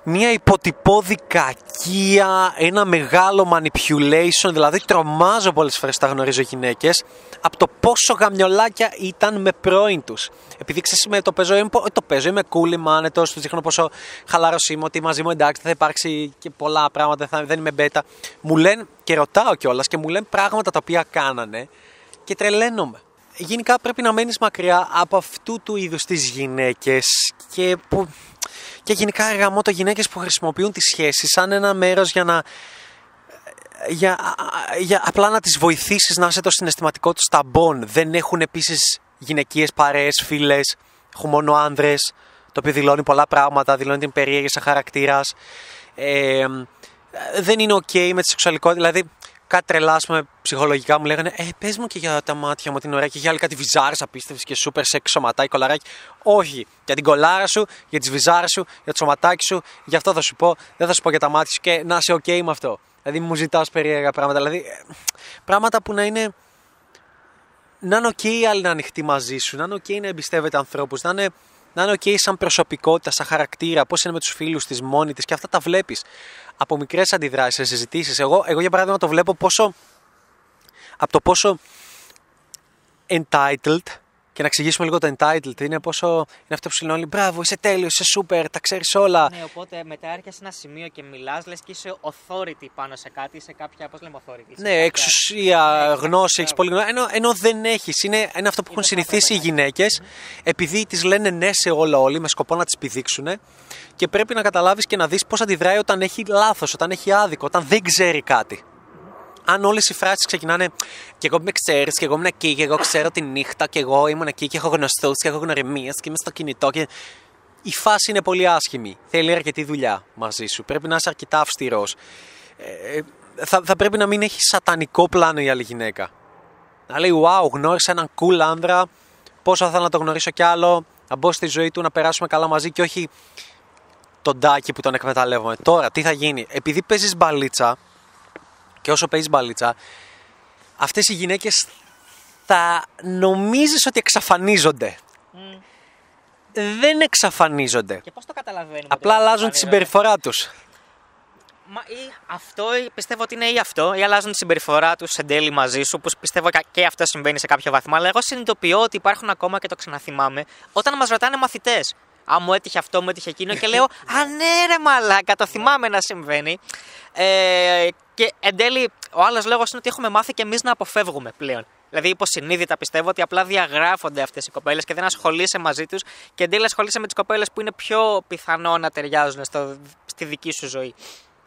A: μια υποτυπώδη κακία, ένα μεγάλο manipulation, δηλαδή τρομάζω πολλές φορές τα γνωρίζω γυναίκες από το πόσο γαμιολάκια ήταν με πρώην τους. Επειδή ξέρεις με το παίζω, είμαι, το παίζω, είμαι cool, είμαι άνετος, τους δείχνω πόσο χαλάρος είμαι, ότι μαζί μου εντάξει θα υπάρξει και πολλά πράγματα, θα, δεν είμαι μπέτα. Μου λένε και ρωτάω κιόλας και μου λένε πράγματα τα οποία κάνανε και τρελαίνομαι γενικά πρέπει να μένεις μακριά από αυτού του είδους τις γυναίκες και, που, και γενικά γαμώ το γυναίκες που χρησιμοποιούν τις σχέσεις σαν ένα μέρος για να για, για απλά να τις βοηθήσεις να είσαι το συναισθηματικό του ταμπών. Δεν έχουν επίσης γυναικείες παρέες, φίλες, έχουν μόνο άνδρες, το οποίο δηλώνει πολλά πράγματα, δηλώνει την περίεργη σαν χαρακτήρας. Ε, δεν είναι ok με τη σεξουαλικότητα, δηλαδή κάτι τρελά, πούμε, ψυχολογικά μου λέγανε Ε, πες μου και για τα μάτια μου την ωραία και για άλλη κάτι βυζάρες απίστευτες και σούπερ σεξ σωματάκι, κολαράκι. Όχι. Για την κολάρα σου, για τις βυζάρες σου, για το σωματάκι σου, γι' αυτό θα σου πω. Δεν θα σου πω για τα μάτια σου και να είσαι OK με αυτό. Δηλαδή μου ζητάς περίεργα πράγματα. Δηλαδή ε, πράγματα που να είναι. Να είναι OK οι άλλοι να ανοιχτοί μαζί σου, να είναι OK να εμπιστεύεται ανθρώπους, να είναι να είναι ok σαν προσωπικότητα, σαν χαρακτήρα, πώς είναι με τους φίλους της, μόνη της και αυτά τα βλέπεις από μικρές αντιδράσεις σε συζητήσεις. Εγώ, εγώ, για παράδειγμα, το βλέπω πόσο. από το πόσο entitled και να εξηγήσουμε λίγο το entitled. Είναι πόσο είναι αυτό που σου λένε όλοι. Μπράβο, είσαι τέλειος, είσαι super, τα ξέρεις όλα.
B: Ναι, οπότε μετά έρχεσαι σε ένα σημείο και μιλάς, λες και είσαι authority πάνω σε κάτι, σε κάποια. Πώς λέμε authority.
A: Ναι, εξουσία, ναι, γνώση, έχεις πολύ γνώση. Ενώ, ενώ δεν έχεις. Είναι, είναι αυτό που έχουν συνηθίσει οι γυναίκες, επειδή τις λένε ναι σε όλα όλοι, με σκοπό να τις πηδήξουν. Και πρέπει να καταλάβεις και να δεις πώς αντιδράει όταν έχει λάθος, όταν έχει άδικο, όταν δεν ξέρει κάτι αν όλες οι φράσεις ξεκινάνε και εγώ με ξέρεις, και εγώ ήμουν εκεί, και εγώ ξέρω τη νύχτα, και εγώ ήμουν εκεί, και έχω γνωστούς, και έχω γνωριμίες, και είμαι στο κινητό. Και... Η φάση είναι πολύ άσχημη. Θέλει αρκετή δουλειά μαζί σου. Πρέπει να είσαι αρκετά αυστηρός. Ε, θα, θα πρέπει να μην έχει σατανικό πλάνο η άλλη γυναίκα. Να λέει, Wow, γνώρισα έναν cool άνδρα. Πόσο θα ήθελα να το γνωρίσω κι άλλο. Να μπω στη ζωή του, να περάσουμε καλά μαζί και όχι τον τάκι που τον εκμεταλλεύομαι. Τώρα, τι θα γίνει. Επειδή παίζεις μπαλίτσα, και όσο παίζεις μπαλίτσα, αυτές οι γυναίκες θα νομίζεις ότι εξαφανίζονται. Δεν εξαφανίζονται.
B: Και πώς το καταλαβαίνουμε.
A: Απλά αλλάζουν τη συμπεριφορά τους.
B: Μα ή αυτό, πιστεύω ότι είναι ή αυτό, ή αλλάζουν τη συμπεριφορά τους εν τέλει μαζί σου, που πιστεύω και αυτό συμβαίνει σε κάποιο βαθμό. Αλλά εγώ συνειδητοποιώ ότι υπάρχουν ακόμα και το ξαναθυμάμαι όταν μας ρωτάνε μαθητές. Αν μου έτυχε αυτό, μου έτυχε εκείνο και λέω Α, ναι, ρε μαλάκα, το θυμάμαι να συμβαίνει. Ε, και εν τέλει, ο άλλος λόγος είναι ότι έχουμε μάθει και εμείς να αποφεύγουμε πλέον. Δηλαδή, υποσυνείδητα πιστεύω ότι απλά διαγράφονται αυτές οι κοπέλες και δεν ασχολείσαι μαζί τους και εν τέλει ασχολείσαι με τις κοπέλες που είναι πιο πιθανό να ταιριάζουν στο, στη δική σου ζωή.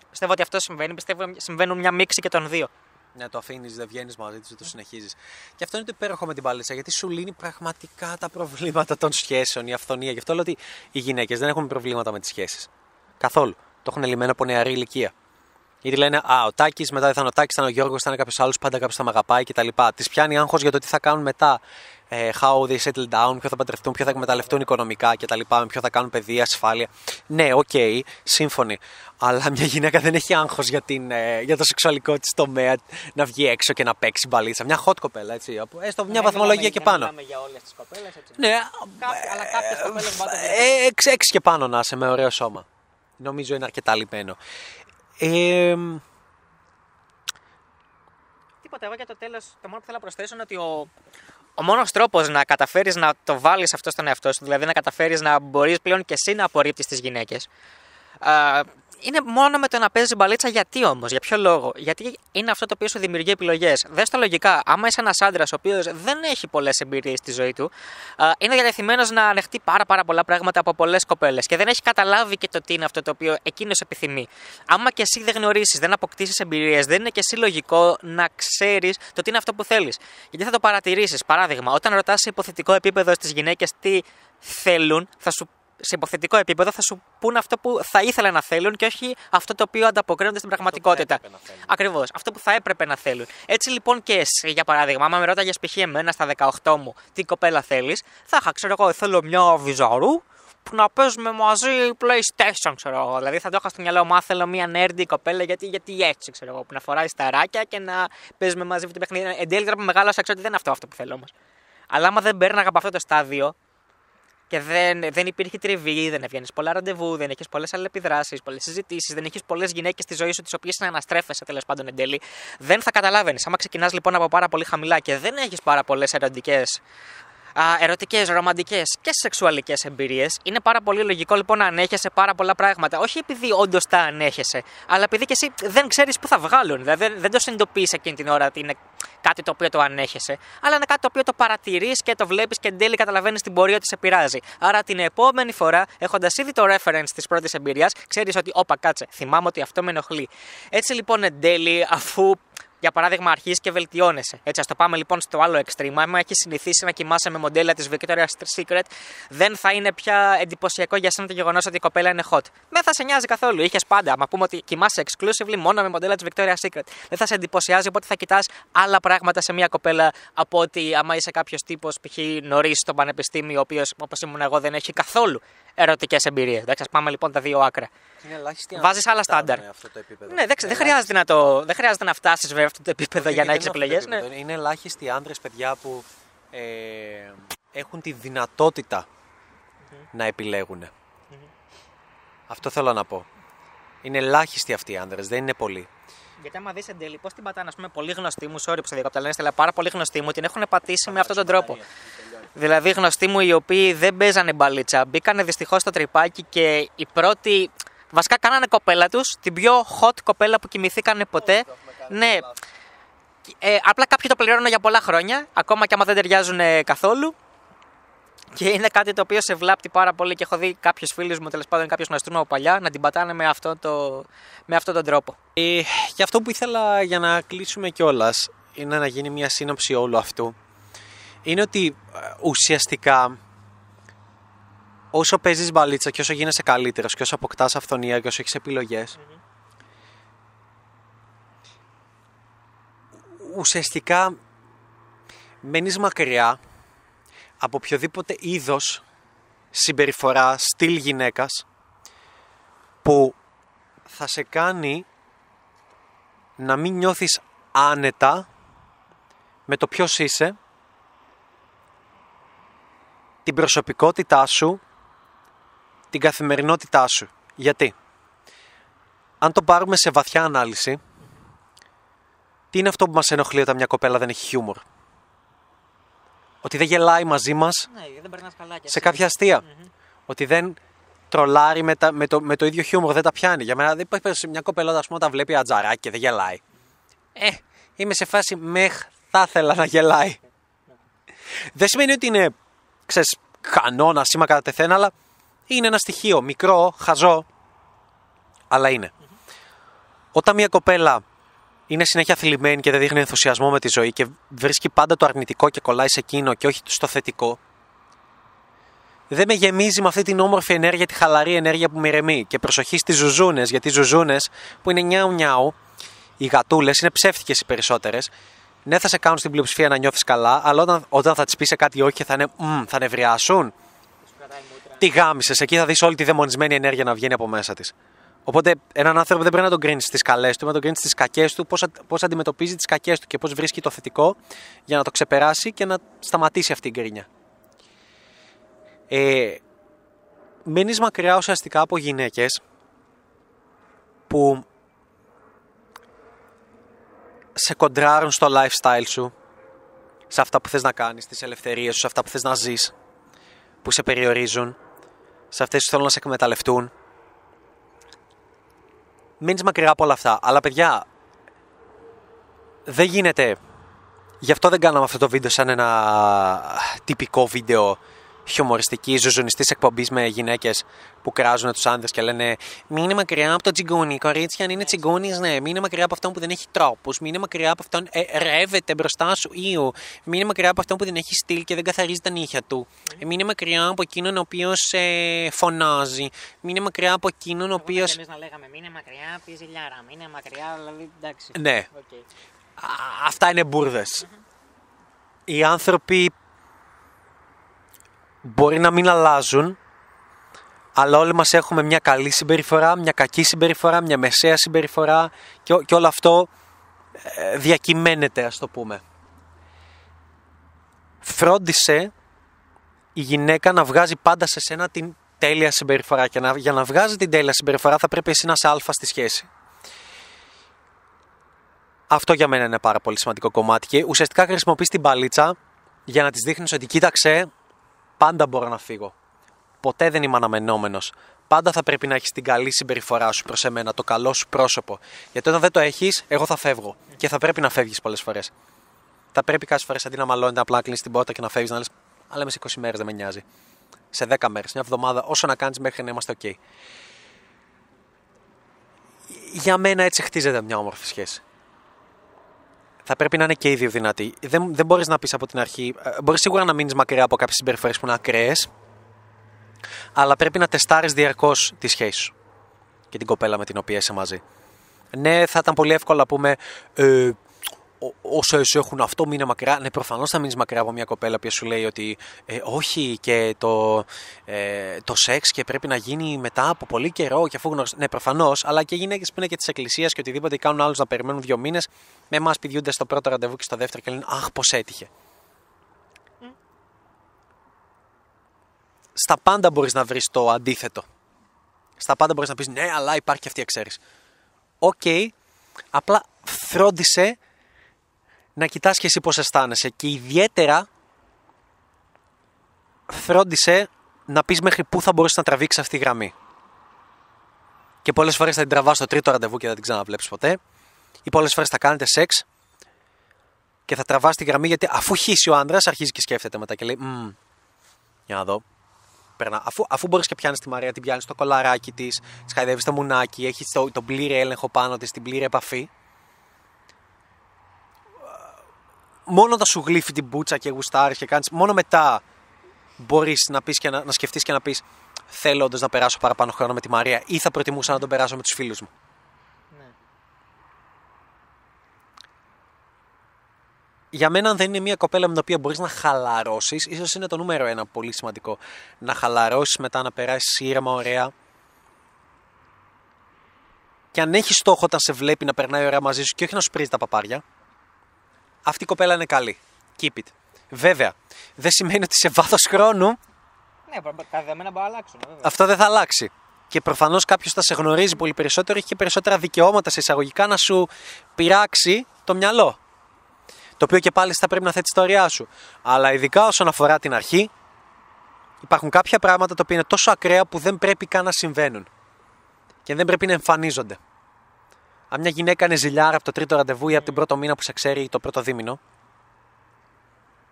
B: Πιστεύω ότι αυτό συμβαίνει. Πιστεύω ότι συμβαίνουν μια μίξη και των δύο.
A: Ναι, το αφήνεις, δεν βγαίνεις μαζί τους, το συνεχίζεις. Και αυτό είναι το υπέροχο με την παλίτσα, γιατί σου λύνει πραγματικά τα προβλήματα των σχέσεων, η αυθονία. Γι' αυτό λέω ότι οι γυναίκες δεν έχουν προβλήματα με τις σχέσεις. Καθόλου. Το έχουν λυμμένο από νεαρή ηλικία. Γιατί λένε Α, ο Τάκης, μετά δεν θα είναι ο Τάκης, θα είναι ο Γιώργος, θα είναι κάποιος άλλος, πάντα κάποιος θα με αγαπάει κτλ. Τη πιάνει άγχος για το τι θα κάνουν μετά. Ε, how they settle down, ποιο θα παντρευτούν, ποιο θα εκμεταλλευτούν οικονομικά κτλ. Με ποιο θα κάνουν παιδεία, ασφάλεια. Ναι, OK, okay, σύμφωνοι. Αλλά μια γυναίκα δεν έχει άγχος για, ε, για το σεξουαλικό της τομέα να βγει έξω και να παίξει μπαλίτσα. Μια hot κοπέλα, έτσι. Έστω μια ναι, βαθμολογία και πάνω.
B: Δεν για όλες τις κοπέλες, έτσι.
A: Ναι,
B: Κάποιοι, αλλά κάποιες κοπέλες
A: ε, έξι, έξι και πάνω να είσαι με ωραίο σώμα. Νομίζω είναι αρκετά λυμένο. Ε,
B: Τίποτα. Εγώ για το τέλος, το μόνο που θέλω να προσθέσω είναι ότι ο, ο μόνος τρόπος να καταφέρεις να το βάλεις αυτό στον εαυτό σου, δηλαδή να καταφέρεις να μπορείς πλέον και εσύ να απορρίπτεις τις γυναίκες, είναι μόνο με το να παίζει μπαλίτσα. Γιατί όμως, για ποιο λόγο; Γιατί είναι αυτό το οποίο σου δημιουργεί επιλογές. Δες το λογικά. Άμα είσαι ένας άντρας ο οποίος δεν έχει πολλές εμπειρίες στη ζωή του, είναι διατεθειμένος να ανεχτεί πάρα, πάρα πολλά πράγματα από πολλές κοπέλες και δεν έχει καταλάβει και το τι είναι αυτό το οποίο εκείνος επιθυμεί. Άμα και εσύ δεν γνωρίσεις, δεν αποκτήσεις εμπειρίες, δεν είναι και εσύ λογικό να ξέρεις το τι είναι αυτό που θέλεις. Γιατί θα το παρατηρήσεις. Παράδειγμα, όταν ρωτάς σε υποθετικό επίπεδο στις γυναίκες τι θέλουν, θα σου σε υποθετικό επίπεδο θα σου πούν αυτό που θα ήθελαν να θέλουν και όχι αυτό το οποίο ανταποκρίνονται στην πραγματικότητα. Ακριβώς. Αυτό που θα έπρεπε να θέλουν. Έτσι λοιπόν και εσύ, για παράδειγμα, άμα με ρώταγες π.χ. εμένα στα 18 μου τι κοπέλα θέλεις, θα είχα, ξέρω εγώ, θέλω μια βυζαρού να παίζουμε μαζί PlayStation, ξέρω εγώ. Δηλαδή θα το είχα στο μυαλό μου, θέλω μια nerdy κοπέλα, γιατί, γιατί έτσι, ξέρω εγώ. Που να φοράει σταράκια και να παίζουμε μαζί αυτό το παιχνίδι. Εν τέλει τώρα που μεγάλωσα, ξέρω ότι δεν είναι αυτό, αυτό που θέλω όμως. Αλλά άμα δεν παίρναγα από αυτό το στάδιο και δεν, δεν υπήρχε τριβή, δεν έβγαινες πολλά ραντεβού, δεν έχεις πολλές αλληλεπιδράσεις, πολλές συζητήσεις, δεν έχεις πολλές γυναίκες στη ζωής σου τις οποίες να αναστρέφεσαι τέλος πάντων εν τέλει, δεν θα καταλάβαινες. Άμα ξεκινάς λοιπόν από πάρα πολύ χαμηλά και δεν έχεις πάρα πολλές ερωτικές ερωτικές, ρομαντικές και σεξουαλικές εμπειρίες, είναι πάρα πολύ λογικό λοιπόν να ανέχεσαι πάρα πολλά πράγματα. Όχι επειδή όντως τα ανέχεσαι, αλλά επειδή και εσύ δεν ξέρεις πού θα βγάλουν. Δηλαδή δεν, δεν το συνειδητοποιείς εκείνη την ώρα ότι είναι κάτι το οποίο το ανέχεσαι, αλλά είναι κάτι το οποίο το παρατηρείς και το βλέπεις και εν τέλει καταλαβαίνεις την πορεία ότι σε πειράζει. Άρα την επόμενη φορά, έχοντας ήδη το reference της πρώτης εμπειρίας, ξέρεις ότι, όπα κάτσε, θυμάμαι ότι αυτό με ενοχλεί. Έτσι λοιπόν εν τέλει, αφού για παράδειγμα, αρχίζεις και βελτιώνεσαι. Έτσι, ας το πάμε λοιπόν στο άλλο extreme. Αν έχεις συνηθίσει να κοιμάσαι με μοντέλα της Victoria's Secret, δεν θα είναι πια εντυπωσιακό για σένα το γεγονός ότι η κοπέλα είναι hot. Δεν θα σε νοιάζει καθόλου. Είχες πάντα. Μα πούμε ότι κοιμάσαι exclusively μόνο με μοντέλα της Victoria's Secret. Δεν θα σε εντυπωσιάζει, οπότε θα κοιτάς άλλα πράγματα σε μια κοπέλα από ότι άμα είσαι κάποιος τύπος, π.χ. νωρίς στο πανεπιστήμιο, ο οποίος όπως ήμουν εγώ δεν έχει καθόλου ερωτικές εμπειρίες. Εντάξει, ας πάμε λοιπόν τα δύο άκρα. Βάζεις άλλα στάνταρ. Ναι, δεν, δεν, χρειάζεται να το, δεν χρειάζεται να φτάσεις βέβαια αυτό το επίπεδο για να έχεις επιλογές. Ναι.
A: Είναι ελάχιστοι άντρε, παιδιά, που ε, έχουν τη δυνατότητα να επιλεγουν Αυτό θέλω να πω. Είναι ελάχιστοι αυτοί οι άντρε, δεν είναι πολλοί.
B: Γιατί άμα δεις εν τέλει, πώς την πατάνε, ας πούμε, πολύ γνωστοί μου, sorry που σε διακόπτω, αλλά πάρα πολύ γνωστοί μου, την έχουν πατήσει με αυτόν τον τρόπο. Δηλαδή, γνωστοί μου οι οποίοι δεν παίζανε μπαλίτσα, μπήκανε δυστυχώς στο τρυπάκι και η πρώτη. Βασικά, κάνανε κοπέλα τους, την πιο hot κοπέλα που κοιμηθήκανε ποτέ. Ναι. Ε, απλά κάποιοι το πληρώνουν για πολλά χρόνια, ακόμα και άμα δεν ταιριάζουν καθόλου. Και είναι κάτι το οποίο σε βλάπτει πάρα πολύ και έχω δει κάποιους φίλους μου, τέλος πάντων κάποιους γνωστούς μου από παλιά, να την πατάνε με, αυτό το, με αυτόν τον τρόπο.
A: Ε, και αυτό που ήθελα για να κλείσουμε κιόλας είναι να γίνει μια σύνοψη όλου αυτού. Είναι ότι ε, ουσιαστικά όσο παίζεις μπαλίτσα και όσο γίνεσαι καλύτερος και όσο αποκτάς αυθονία και όσο έχεις ουσιαστικά μένεις μακριά από οποιοδήποτε είδος συμπεριφορά στυλ γυναίκας που θα σε κάνει να μην νιώθεις άνετα με το ποιος είσαι, την προσωπικότητά σου, την καθημερινότητά σου. Γιατί, αν το πάρουμε σε βαθιά ανάλυση, τι είναι αυτό που μας ενοχλεί όταν μια κοπέλα δεν έχει χιούμορ; Ότι δεν γελάει μαζί μας
B: ναι,
A: σε κάποια Ότι δεν τρολάρει με, με, το, με το ίδιο χιούμορ, δεν τα πιάνει. Για μένα δεν υπάρχει μια κοπέλα ας πούμε, όταν βλέπει ατζαράκι και δεν γελάει. Ε, είμαι σε φάση μεχ, θα ήθελα να γελάει. δεν σημαίνει ότι είναι, ξέρεις, κανόνα, σήμα κατά τεθένα, αλλά είναι ένα στοιχείο, μικρό, χαζό, αλλά είναι. Όταν μια κοπέλα είναι συνέχεια θλιμμένη και δεν δείχνει ενθουσιασμό με τη ζωή και βρίσκει πάντα το αρνητικό και κολλάει σε εκείνο και όχι στο θετικό, δεν με γεμίζει με αυτή την όμορφη ενέργεια, τη χαλαρή ενέργεια που με ηρεμεί. Και προσοχή στις ζουζούνες, γιατί οι ζουζούνες που είναι νιάου νιάου, οι γατούλες είναι ψεύτικες οι περισσότερες. Ναι, θα σε κάνουν στην πλειοψηφία να νιώθεις καλά, αλλά όταν, όταν θα της πεις σε κάτι όχι και θα είναι μ, θα νευριάσουν. Τι γάμισες, εκεί θα δεις όλη τη δαιμονισμένη ενέργεια να βγαίνει από μέσα της. Οπότε έναν άνθρωπο δεν πρέπει να τον κρίνεις στις καλές του, να τον κρίνεις στις κακές του, πώς αντιμετωπίζει τις κακές του και πώς βρίσκει το θετικό για να το ξεπεράσει και να σταματήσει αυτή η γκρίνια. Ε, μένεις μακριά ουσιαστικά από γυναίκες που σε κοντράρουν στο lifestyle σου, σε αυτά που θες να κάνεις, στις ελευθερίες σου, σε αυτά που θες να ζεις, που σε περιορίζουν, σε αυτές που θέλουν να σε εκμεταλλευτούν. Μένεις μακριά από όλα αυτά. Αλλά παιδιά, δεν γίνεται. Γι' αυτό δεν κάναμε αυτό το βίντεο σαν ένα τυπικό βίντεο χιουμοριστική, ζουζουνιστής εκπομπής με γυναίκες που κράζουν τους άνδρες και λένε Μείνε μακριά από το τσιγκούνι. Κορίτσια, αν είναι τσιγκούνις, ναι. Μείνε μακριά από αυτόν που δεν έχει τρόπους. Μείνε μακριά από αυτόν ε, ρεύεται μπροστά σου. Ήου. Μείνε μακριά από αυτόν που δεν έχει στυλ και δεν καθαρίζει τα νύχια του. Ε, μείνε μακριά από εκείνον ο οποίος ε, φωνάζει. Μείνε μακριά από εκείνον ο οποίος.
B: Εμείς να λέγαμε Μείνε μακριά, πει ζηλιάρα. Μείνε μακριά, δηλαδή εντάξει.
A: Ναι. Okay. αυτά είναι μπουρδες. Οι άνθρωποι μπορεί να μην αλλάζουν, Αλλά όλοι μας έχουμε μια καλή συμπεριφορά, μια κακή συμπεριφορά, μια μεσαία συμπεριφορά και, ό- και όλο αυτό ε, διακυμαίνεται ας το πούμε. Φρόντισε η γυναίκα να βγάζει πάντα σε σένα την τέλεια συμπεριφορά και να, για να βγάζει την τέλεια συμπεριφορά θα πρέπει εσύ να είσαι αλφα στη σχέση. Αυτό για μένα είναι πάρα πολύ σημαντικό κομμάτι και ουσιαστικά χρησιμοποιείς την παλίτσα για να της δείχνεις ότι κοίταξε πάντα μπορώ να φύγω. Ποτέ δεν είμαι αναμενόμενος. Πάντα θα πρέπει να έχεις την καλή συμπεριφορά σου προς εμένα, το καλό σου πρόσωπο. Γιατί όταν δεν το έχεις, εγώ θα φεύγω. Και θα πρέπει να φεύγεις πολλές φορές. Θα πρέπει κάποιε φορές αντί να μαλώνεται απλά να κλείσει την πόρτα και να φεύγεις να λες: Αλλά είμαι σε 20 μέρες, δεν με νοιάζει. Σε 10 μέρες, μια εβδομάδα, όσο να κάνεις μέχρι να είμαστε OK. Για μένα έτσι χτίζεται μια όμορφη σχέση. Θα πρέπει να είναι και οι δύο δυνατοί. Δεν, δεν μπορείς να πεις από την αρχή. Μπορείς σίγουρα να μείνεις μακριά από κάποιες συμπεριφορές που είναι ακραίες, αλλά πρέπει να τεστάρεις διαρκώς τη σχέση σου και την κοπέλα με την οποία είσαι μαζί. Ναι, θα ήταν πολύ εύκολο να πούμε ε, όσο σου έχουν αυτό, μείνε μακριά. Ναι, προφανώς θα μείνεις μακριά από μια κοπέλα που σου λέει ότι ε, όχι και το, ε, το σεξ και πρέπει να γίνει μετά από πολύ καιρό και αφού γνωρίζεις. Ναι, προφανώς, αλλά και γυναίκες που είναι και της εκκλησίας και οτιδήποτε κάνουν άλλους να περιμένουν δύο μήνες, με εμάς πηδιούνται στο πρώτο ραντεβού και στο δεύτερο και λένε Αχ, πώς έτυχε. στα πάντα μπορείς να βρεις το αντίθετο. Στα πάντα μπορείς να πεις ναι, αλλά υπάρχει και αυτή η εξαίρεση. Οκ, απλά φρόντισε να κοιτάς και εσύ πώς αισθάνεσαι και ιδιαίτερα φρόντισε να πεις μέχρι πού θα μπορείς να τραβήξεις αυτή η γραμμή. Και πολλές φορές θα την τραβάς στο τρίτο ραντεβού και δεν την ξαναβλέψεις ποτέ. Ή πολλές φορές θα κάνετε σεξ και θα τραβάς τη γραμμή γιατί αφού χύσει ο άντρας αρχίζει και σκέφτεται μετά και λέει «Μμμ, για να δω, περνά. Αφού, αφού μπορείς και πιάνεις τη Μαρία, την πιάνεις στο κολαράκι της, της χαϊδεύεις το μουνάκι, έχεις το, τον πλήρη έλεγχο πάνω της, την πλήρη επαφή. Μόνο όταν σου γλύφει την μπούτσα και γουστάρεις και κάνεις, μόνο μετά μπορείς να, πεις και να, να σκεφτείς και να πεις: Θέλω όντως να περάσω παραπάνω χρόνο με τη Μαρία ή θα προτιμούσα να τον περάσω με τους φίλους μου.
B: Ναι.
A: για μένα, αν δεν είναι μια κοπέλα με την οποία μπορείς να χαλαρώσεις, ίσως είναι το νούμερο ένα πολύ σημαντικό. Να χαλαρώσεις μετά, να περάσεις ήρεμα, ωραία. Και αν έχεις στόχο όταν σε βλέπει να περνάει ωραία μαζί σου και όχι να σου πρίζει τα παπάρια, αυτή η κοπέλα είναι καλή. Keep it. Βέβαια, δεν σημαίνει ότι σε βάθος χρόνου
B: Ναι, προ- τα δεδομένα μπορεί να αλλάξουν. Βέβαια.
A: αυτό δεν θα αλλάξει. Και προφανώς κάποιος θα σε γνωρίζει πολύ περισσότερο, έχει και περισσότερα δικαιώματα σε εισαγωγικά να σου πειράξει το μυαλό. Το οποίο και πάλι θα πρέπει να θέτεις τα ωριά σου. Αλλά ειδικά όσον αφορά την αρχή, υπάρχουν κάποια πράγματα τα οποία είναι τόσο ακραία που δεν πρέπει καν να συμβαίνουν. Και δεν πρέπει να εμφανίζονται. Αν μια γυναίκα είναι ζηλιάρα από το τρίτο ραντεβού ή από την πρώτο μήνα που σε ξέρει ή το πρώτο δίμηνο,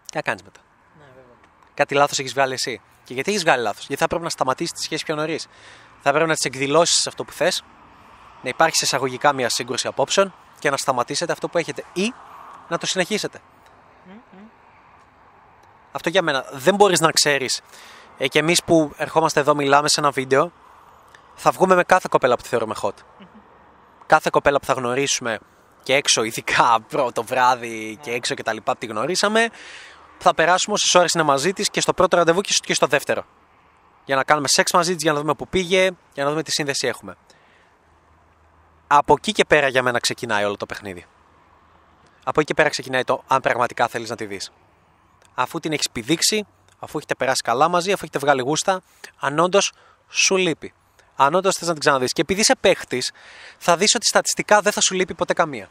A: τι να κάνεις μετά;
B: Ναι, βέβαια.
A: Κάτι λάθος έχεις βγάλει εσύ. Και γιατί έχεις βγάλει λάθος, Γιατί θα πρέπει να σταματήσεις τη σχέση πιο νωρίς. Θα πρέπει να τις εκδηλώσεις αυτό που θες, να υπάρχει σε εισαγωγικά μια σύγκρουση απόψεων και να σταματήσετε αυτό που έχετε ή να το συνεχίσετε. Αυτό για μένα. Δεν μπορείς να ξέρεις. Ε, και εμείς που ερχόμαστε εδώ, μιλάμε σε ένα βίντεο, θα βγούμε με κάθε κοπέλα που τη θεωρούμε hot. Κάθε κοπέλα που θα γνωρίσουμε και έξω, ειδικά πρώτο βράδυ και έξω και τα λοιπά που τη γνωρίσαμε, θα περάσουμε όσες ώρες είναι μαζί της και στο πρώτο ραντεβού και στο- και στο δεύτερο. Για να κάνουμε σεξ μαζί της, για να δούμε πού πήγε, για να δούμε τι σύνδεση έχουμε. Από εκεί και πέρα για μένα ξεκινάει όλο το παιχνίδι. Από εκεί και πέρα ξεκινάει το αν πραγματικά θέλεις να τη δεις. Αφού την έχεις πηδήξει, αφού έχετε περάσει καλά μαζί, αφού έχετε βγάλει γούστα, αν όντως σου λείπει. Αν όντως θες να την ξαναδείς. Και επειδή είσαι παίχτης, θα δεις ότι στατιστικά δεν θα σου λείπει ποτέ καμία.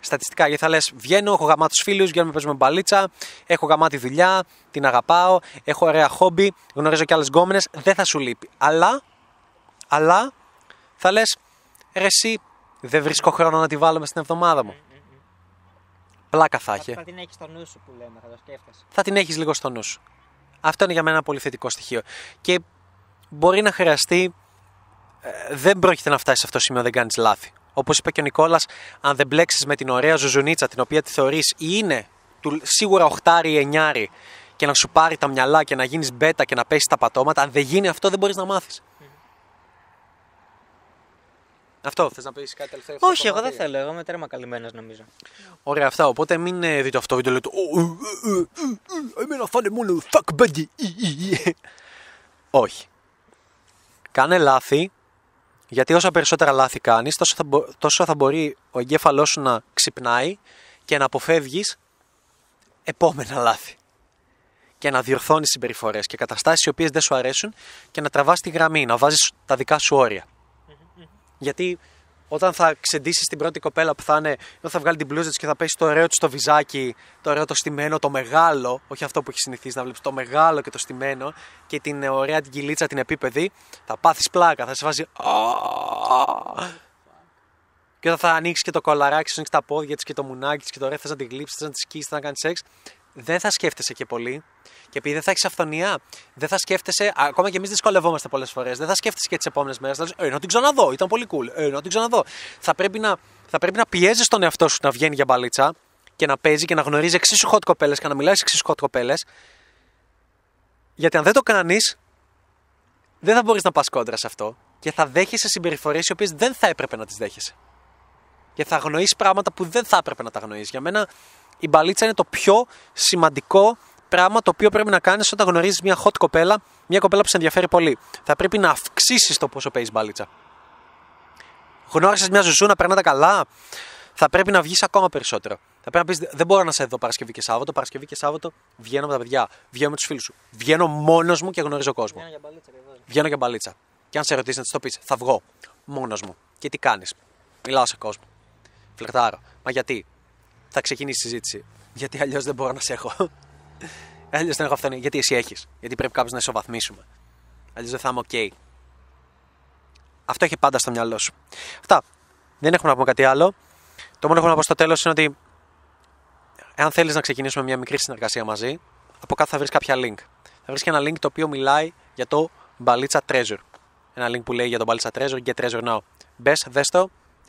A: Στατιστικά, γιατί θα λες: Βγαίνω, έχω γαμάτους φίλους, βγαίνουμε, παίζουμε μπαλίτσα, έχω γαμάτη δουλειά, την αγαπάω, έχω ωραία χόμπι, γνωρίζω και άλλες γκόμενες. Δεν θα σου λείπει. Αλλά, αλλά θα λες: Ρε, εσύ δεν βρίσκω χρόνο να τη βάλουμε στην εβδομάδα μου. Πλάκα θα έχει.
B: Θα την έχεις στο νου σου που λέμε, θα το σκέφτεσαι.
A: θα την έχεις λίγο στο νου σου. Αυτό είναι για μένα ένα πολύ θετικό στοιχείο. Και μπορεί να χρειαστεί, ε, δεν πρόκειται να φτάσεις σε αυτό το σημείο, δεν κάνεις λάθη. Όπως είπε και ο Νικόλας, αν δεν μπλέξεις με την ωραία ζουζουνίτσα, την οποία τη θεωρείς ή είναι του, σίγουρα οχτάρι ή εννιάρι, και να σου πάρει τα μυαλά και να γίνεις μπέτα και να πέσεις τα πατώματα, αν δεν γίνει αυτό δεν μπορείς να μάθεις. Αυτό, θες να πεις κάτι τελευταίο. αυτό
B: Όχι,
A: το
B: εγώ δεν
A: κομμάτι;
B: θέλω. Εγώ είμαι τέρμα καλυμμένος νομίζω.
A: Ωραία αυτά, οπότε μην ε, δείτε αυτό το βίντεο λέτε «Ω, ε, ε, ε, ε, Εμένα θα είναι μόνο fuck buddy». Ε, ε, ε. Όχι. Κάνε λάθη, γιατί όσα περισσότερα λάθη κάνεις, τόσο, θα μπο- τόσο θα μπορεί ο εγκέφαλός σου να ξυπνάει και να αποφεύγεις επόμενα λάθη. Και να διορθώνεις συμπεριφορές και καταστάσεις οι οποίες δεν σου αρέσουν και να τραβάς τη γραμμή, να βάζεις τα δικά σου όρια. Γιατί όταν θα ξεντήσεις την πρώτη κοπέλα που θα είναι, όταν θα βγάλει την μπλούζα της και θα πέσει το ωραίο της το βυζάκι, το ωραίο το στημένο, το μεγάλο, όχι αυτό που έχει συνηθίσει να βλέπεις, το μεγάλο και το στημένο και την ε, ωραία την κυλίτσα την επίπεδη, θα πάθεις πλάκα, θα σε βάζει. «Α». Και όταν θα ανοίξεις και το κολαράκι, σου ανοίξεις τα πόδια της και το μουνάκι της και το ρε θες να τη γλύψεις, θες να της σκίσεις, θες να κάνεις σεξ, δεν θα σκέφτεσαι και πολύ. Και επειδή δεν θα έχεις αυθονία, δεν θα σκέφτεσαι, ακόμα και εμείς δυσκολευόμαστε πολλές φορές, δεν θα σκέφτεσαι και τις επόμενες μέρες. Θα λες, Ε, να την ξαναδώ, ήταν πολύ cool. Ε, να την ξαναδώ. Θα πρέπει να, θα πρέπει να πιέζεις τον εαυτό σου να βγαίνει για μπαλίτσα και να παίζει και να γνωρίζει εξίσου hot κοπέλες και να μιλάει εξίσου hot κοπέλες. Γιατί αν δεν το κάνεις, δεν θα μπορείς να πας κόντρα σε αυτό και θα δέχεσαι συμπεριφορές οι οποίες δεν θα έπρεπε να τις δέχεσαι. Και θα αγνοείς πράγματα που δεν θα έπρεπε να τα αγνοείς. Για μένα η μπαλίτσα είναι το πιο σημαντικό πράγμα το οποίο πρέπει να κάνεις όταν γνωρίζεις μια hot κοπέλα, μια κοπέλα που σε ενδιαφέρει πολύ. Θα πρέπει να αυξήσεις το πόσο παίζεις μπαλίτσα. Γνώρισες μια ζουζούνα, περνάτε καλά, θα πρέπει να βγεις ακόμα περισσότερο. Θα πρέπει να πεις: Δεν μπορώ να σε δω Παρασκευή και Σάββατο. Παρασκευή και Σάββατο βγαίνω με τα παιδιά, βγαίνω με τους φίλους σου. Βγαίνω μόνος μου και γνωρίζω κόσμο.
B: για μπαλίτσα, εδώ.
A: Βγαίνω για μπαλίτσα. Και αν σε ρωτήσει να τη το πεις, θα βγω μόνος μου. Και τι κάνεις. Μιλάω σε κόσμο. Φλερτάρω. Μα γιατί; Θα ξεκινήσει η συζήτηση. Γιατί αλλιώς δεν μπορώ να σε έχω. [laughs] αλλιώς δεν έχω αυθονία. Γιατί εσύ έχεις. Γιατί πρέπει κάποιο να ισοβαθμίσουμε. Αλλιώς δεν θα είμαι οκ. Αυτό έχει πάντα στο μυαλό σου. Αυτά. Δεν έχουμε να πούμε κάτι άλλο. Το μόνο που έχω να πω στο τέλος είναι ότι εάν θέλεις να ξεκινήσουμε μια μικρή συνεργασία μαζί, από κάτω θα βρεις κάποια link. Θα βρεις και ένα link το οποίο μιλάει για το Μπαλίτσα Treasure. Ένα link που λέει για το Μπαλίτσα Treasure, Get Treasure Now. Μπες, δες το.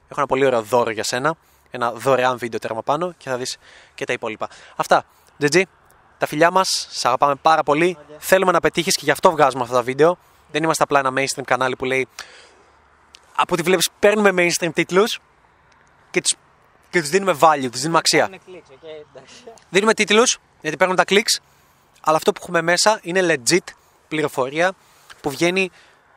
A: Έχω ένα πολύ ωραίο δώρο για σένα. Ένα δωρεάν βίντεο τέρμα πάνω και θα δεις και τα υπόλοιπα. Αυτά. GG. Τα φιλιά μας. Σας αγαπάμε πάρα πολύ. Θέλουμε να πετύχεις και γι' αυτό βγάζουμε αυτά τα βίντεο. Δεν είμαστε απλά ένα mainstream κανάλι που λέει. Από ό,τι βλέπεις, παίρνουμε mainstream τίτλους και τους και τους δίνουμε value, τους δίνουμε αξία.
B: Είναι κλικ, οκ, εντάξει.
A: Δίνουμε τίτλους γιατί παίρνουν τα clicks, αλλά αυτό που έχουμε μέσα είναι legit πληροφορία που βγαίνει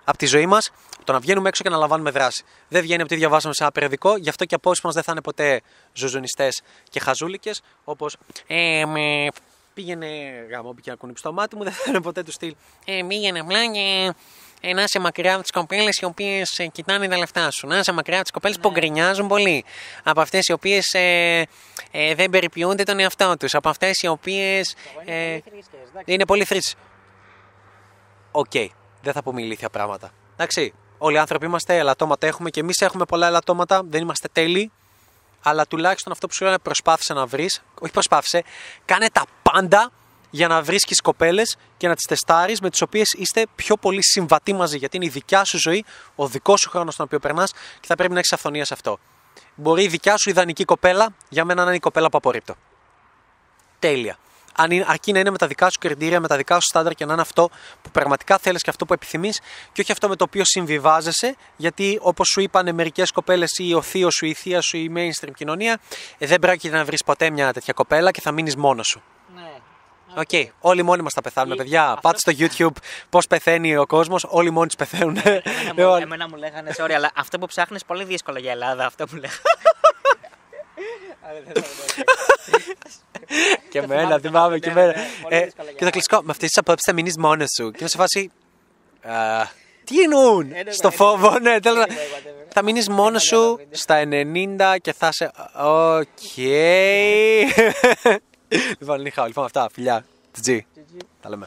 A: από τη ζωή μας. Το να βγαίνουμε έξω και να λαμβάνουμε δράση. Δεν βγαίνει από τι διαβάσαμε σε ένα περιοδικό, γι' αυτό και οι απόψεις μας δεν θα είναι ποτέ ζουζουνιστές και χαζούλικες, όπως ε, με, πήγαινε γάμο, πήγε να κουνήψει το μάτι μου, δεν θα είναι ποτέ του στυλ. Ε, πήγαινε απλά και ε, να είσαι μακριά από τις κοπέλες οι οποίες ε, κοιτάνε τα λεφτά σου. Να είσαι μακριά από τις κοπέλες που γκρινιάζουν πολύ. Από αυτές οι οποίες ε, ε, δεν περιποιούνται τον εαυτό τους. Από αυτές οι οποίες. Ε,
B: Είναι πολύ θρήσκες, εντάξει.
A: είναι πολύ θρήσκες. Οκ, δεν θα πούμε ηλίθια πράγματα. Εντάξει, όλοι οι άνθρωποι είμαστε, ελαττώματα έχουμε και εμείς έχουμε πολλά ελαττώματα, δεν είμαστε τέλειοι. Αλλά τουλάχιστον αυτό που σου λένε προσπάθησε να βρεις, όχι προσπάθησε, κάνε τα πάντα για να βρίσκεις κοπέλες και να τις τεστάρεις με τις οποίες είστε πιο πολύ συμβατοί μαζί. Γιατί είναι η δικιά σου ζωή, ο δικός σου χρόνος στον οποίο περνάς και θα πρέπει να έχεις αυθονία σε αυτό. Μπορεί η δικιά σου ιδανική κοπέλα για μένα να είναι η κοπέλα που απορρίπτω. Τέλεια. Αν είναι, αρκεί να είναι με τα δικά σου κριτήρια, με τα δικά σου στάνταρ και να είναι αυτό που πραγματικά θέλεις και αυτό που επιθυμείς και όχι αυτό με το οποίο συμβιβάζεσαι, γιατί όπως σου είπαν μερικές κοπέλες ή ο θείος σου, η θεία σου, η mainstream κοινωνία, ε, δεν πρόκειται να βρεις ποτέ μια τέτοια κοπέλα και θα μείνεις μόνος σου.
B: Ναι.
A: Οκ, όλοι μόνοι μας θα πεθάνουμε,
B: Ή
A: παιδιά.
B: αυτό-
A: Πάτε στο YouTube πώς πεθαίνει ο κόσμος, όλοι μόνοι τους πεθαίνουν.
B: Εμένα, μου,
A: Λοιπόν,
B: εμένα μου λέγανε, sorry, αλλά αυτό που ψάχνεις πολύ δύσκολο για Ελλάδα. Αυτό που λέγανε. [laughs]
A: και
B: το
A: εμένα,
B: θυμάμαι,
A: θυμάμαι
B: το
A: και
B: θυμάμαι,
A: εμένα.
B: ναι, πολύ
A: Ε,
B: δύσκολα για
A: Και το
B: μένα.
A: κλειστικό, με αυτές τις απόψεις θα μείνεις μόνος σου. Και είναι σε φάση. «Α, Τι εννοούν,
B: Εννοώ,
A: στο
B: εννοώ.
A: φόβο, ναι, τέλος.
B: Anyway, whatever.
A: Θα μείνεις μόνος
B: Παλιά
A: σου
B: τα βίντεο.
A: στα 90 και θα σε. Οκ. λοιπόν, νύχα, λοιπόν αυτά, φιλιά. Τζι.
B: GG.
A: Τα λέμε.